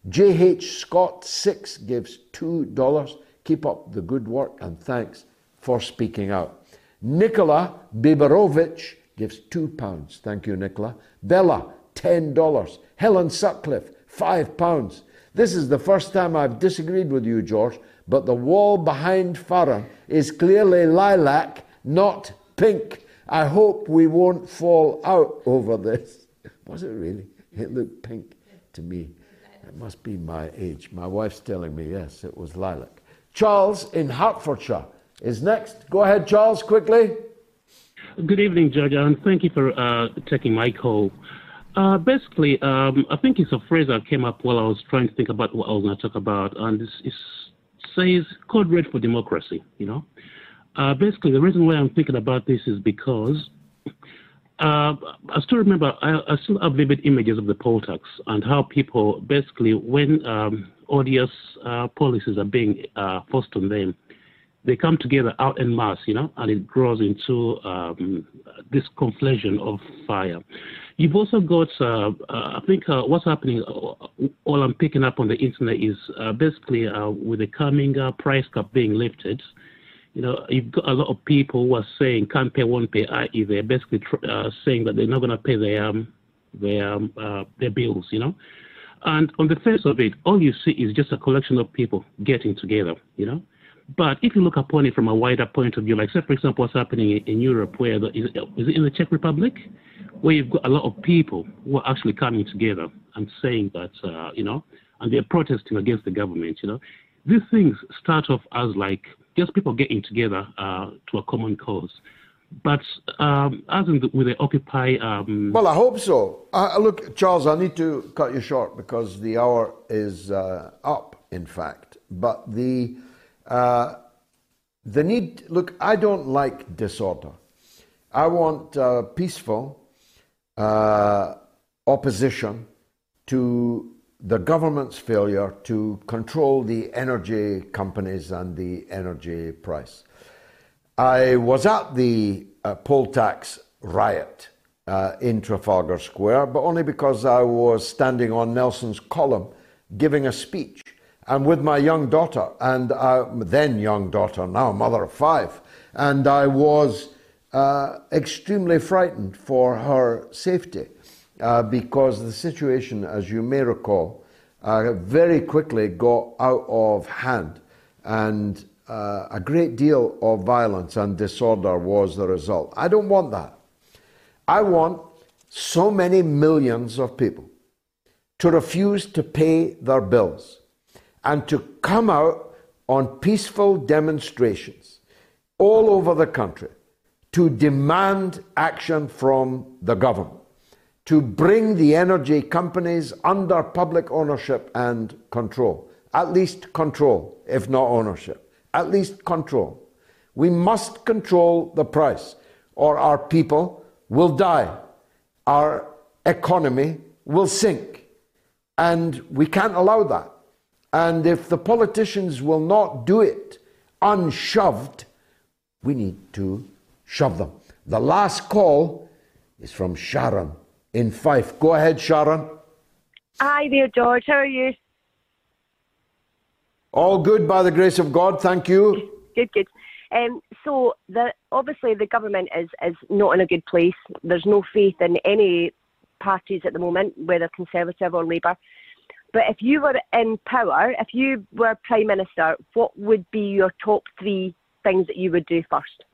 J.H. Scott 6 gives $2. Keep up the good work and thanks for speaking out. Nicola Biberovich gives £2. Thank you, Nicola. Bella, $10. Helen Sutcliffe, £5. This is the first time I've disagreed with you, George, but the wall behind Faran is clearly lilac, not pink. I hope we won't fall out over this. <laughs> Was it really? It looked pink to me. It must be my age. My wife's telling me, yes, it was lilac. Charles in Hertfordshire is next. Go ahead, Charles, quickly. Good evening, George, and thank you for uh, taking my call. Uh, basically, um, I think it's a phrase that came up while I was trying to think about what I was going to talk about, and it says "code red for democracy." You know, uh, basically the reason why I'm thinking about this is because uh, I still remember I, I, still have vivid images of the poll tax and how people basically when um, odious uh, policies are being uh, forced on them, they come together out in mass, you know, and it grows into um, this conflagration of fire. You've also got, uh, uh, I think, uh, what's happening, uh, all I'm picking up on the internet is uh, basically uh, with the coming price cap being lifted, you know, you've got a lot of people who are saying can't pay, won't pay, i.e., they're basically saying that they're not going to pay their, um, their, um, their bills, you know. And on the face of it, all you see is just a collection of people getting together, you know. But if you look upon it from a wider point of view, like say, for example, what's happening in, Europe, where the, is, it in the Czech Republic, where you've got a lot of people who are actually coming together and saying that, uh, you know, and they're protesting against the government, you know. These things start off as like just people getting together uh, to a common cause. But um, as in the, with the Occupy. Um, well, I hope so. Uh, look, Charles, I need to cut you short because the hour is uh, up, in fact. But the uh, the need, look, I don't like disorder. I want uh, peaceful uh, opposition to the government's failure to control the energy companies and the energy price. I was at the uh, poll tax riot uh, in Trafalgar Square, but only because I was standing on Nelson's column giving a speech and with my young daughter, and uh, then young daughter, now mother of five, and I was uh, extremely frightened for her safety uh, because the situation, as you may recall, uh, very quickly got out of hand, and uh, a great deal of violence and disorder was the result. I don't want that. I want so many millions of people to refuse to pay their bills and to come out on peaceful demonstrations all over the country to demand action from the government, to bring the energy companies under public ownership and control. At least control, if not ownership. At least control. We must control the price, or our people will die. Our economy will sink. And we can't allow that. And if the politicians will not do it unshoved, we need to shove them. The last call is from Sharon in Fife. Go ahead, Sharon. Hi there, George. How are you? All good by the grace of God, thank you. Good, good. Um, so the, obviously the government is, is not in a good place. There's no faith in any parties at the moment, whether Conservative or Labour. But if you were in power, if you were Prime Minister, what would be your top three things that you would do first?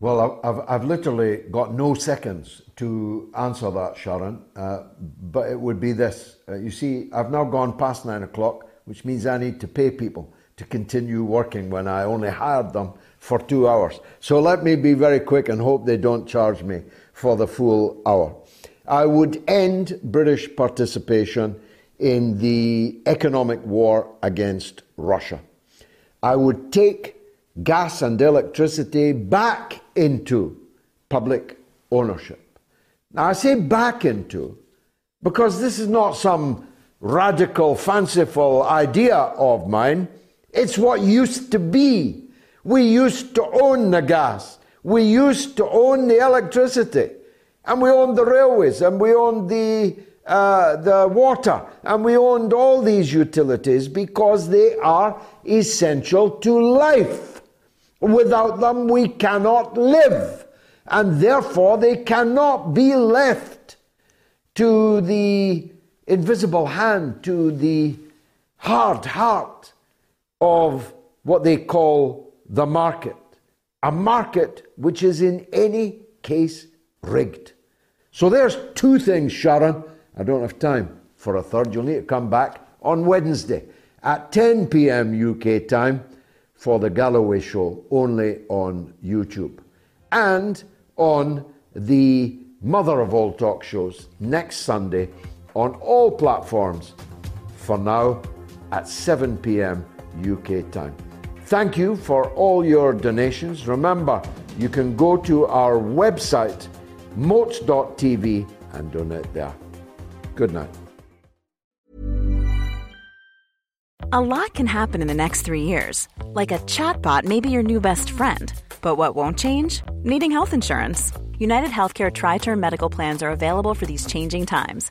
Well, I've, I've literally got no seconds to answer that, Sharon, uh, but it would be this. Uh, you see, I've now gone past nine o'clock, which means I need to pay people to continue working when I only hired them for two hours. So let me be very quick and hope they don't charge me for the full hour. I would end British participation in the economic war against Russia. I would take gas and electricity back into public ownership. Now, I say back into because this is not some radical, fanciful idea of mine. It's what used to be. We used to own the gas, we used to own the electricity, and we owned the railways, and we owned the uh, the water, and we owned all these utilities because they are essential to life. Without them, we cannot live, and therefore they cannot be left to the invisible hand, to the hard heart of what they call the market. A market which is in any case rigged. So there's two things, Sharon. I don't have time for a third. You'll need to come back on Wednesday at 10 p.m. UK time for the Galloway Show, only on YouTube. And on the mother of all talk shows next Sunday on all platforms for now at 7 p.m. UK time. Thank you for all your donations. Remember, you can go to our website, moat.tv, and donate there. Good night. A lot can happen in the next three years. Like a chatbot may be your new best friend. But what won't change? Needing health insurance. United Healthcare Tri Term Medical Plans are available for these changing times.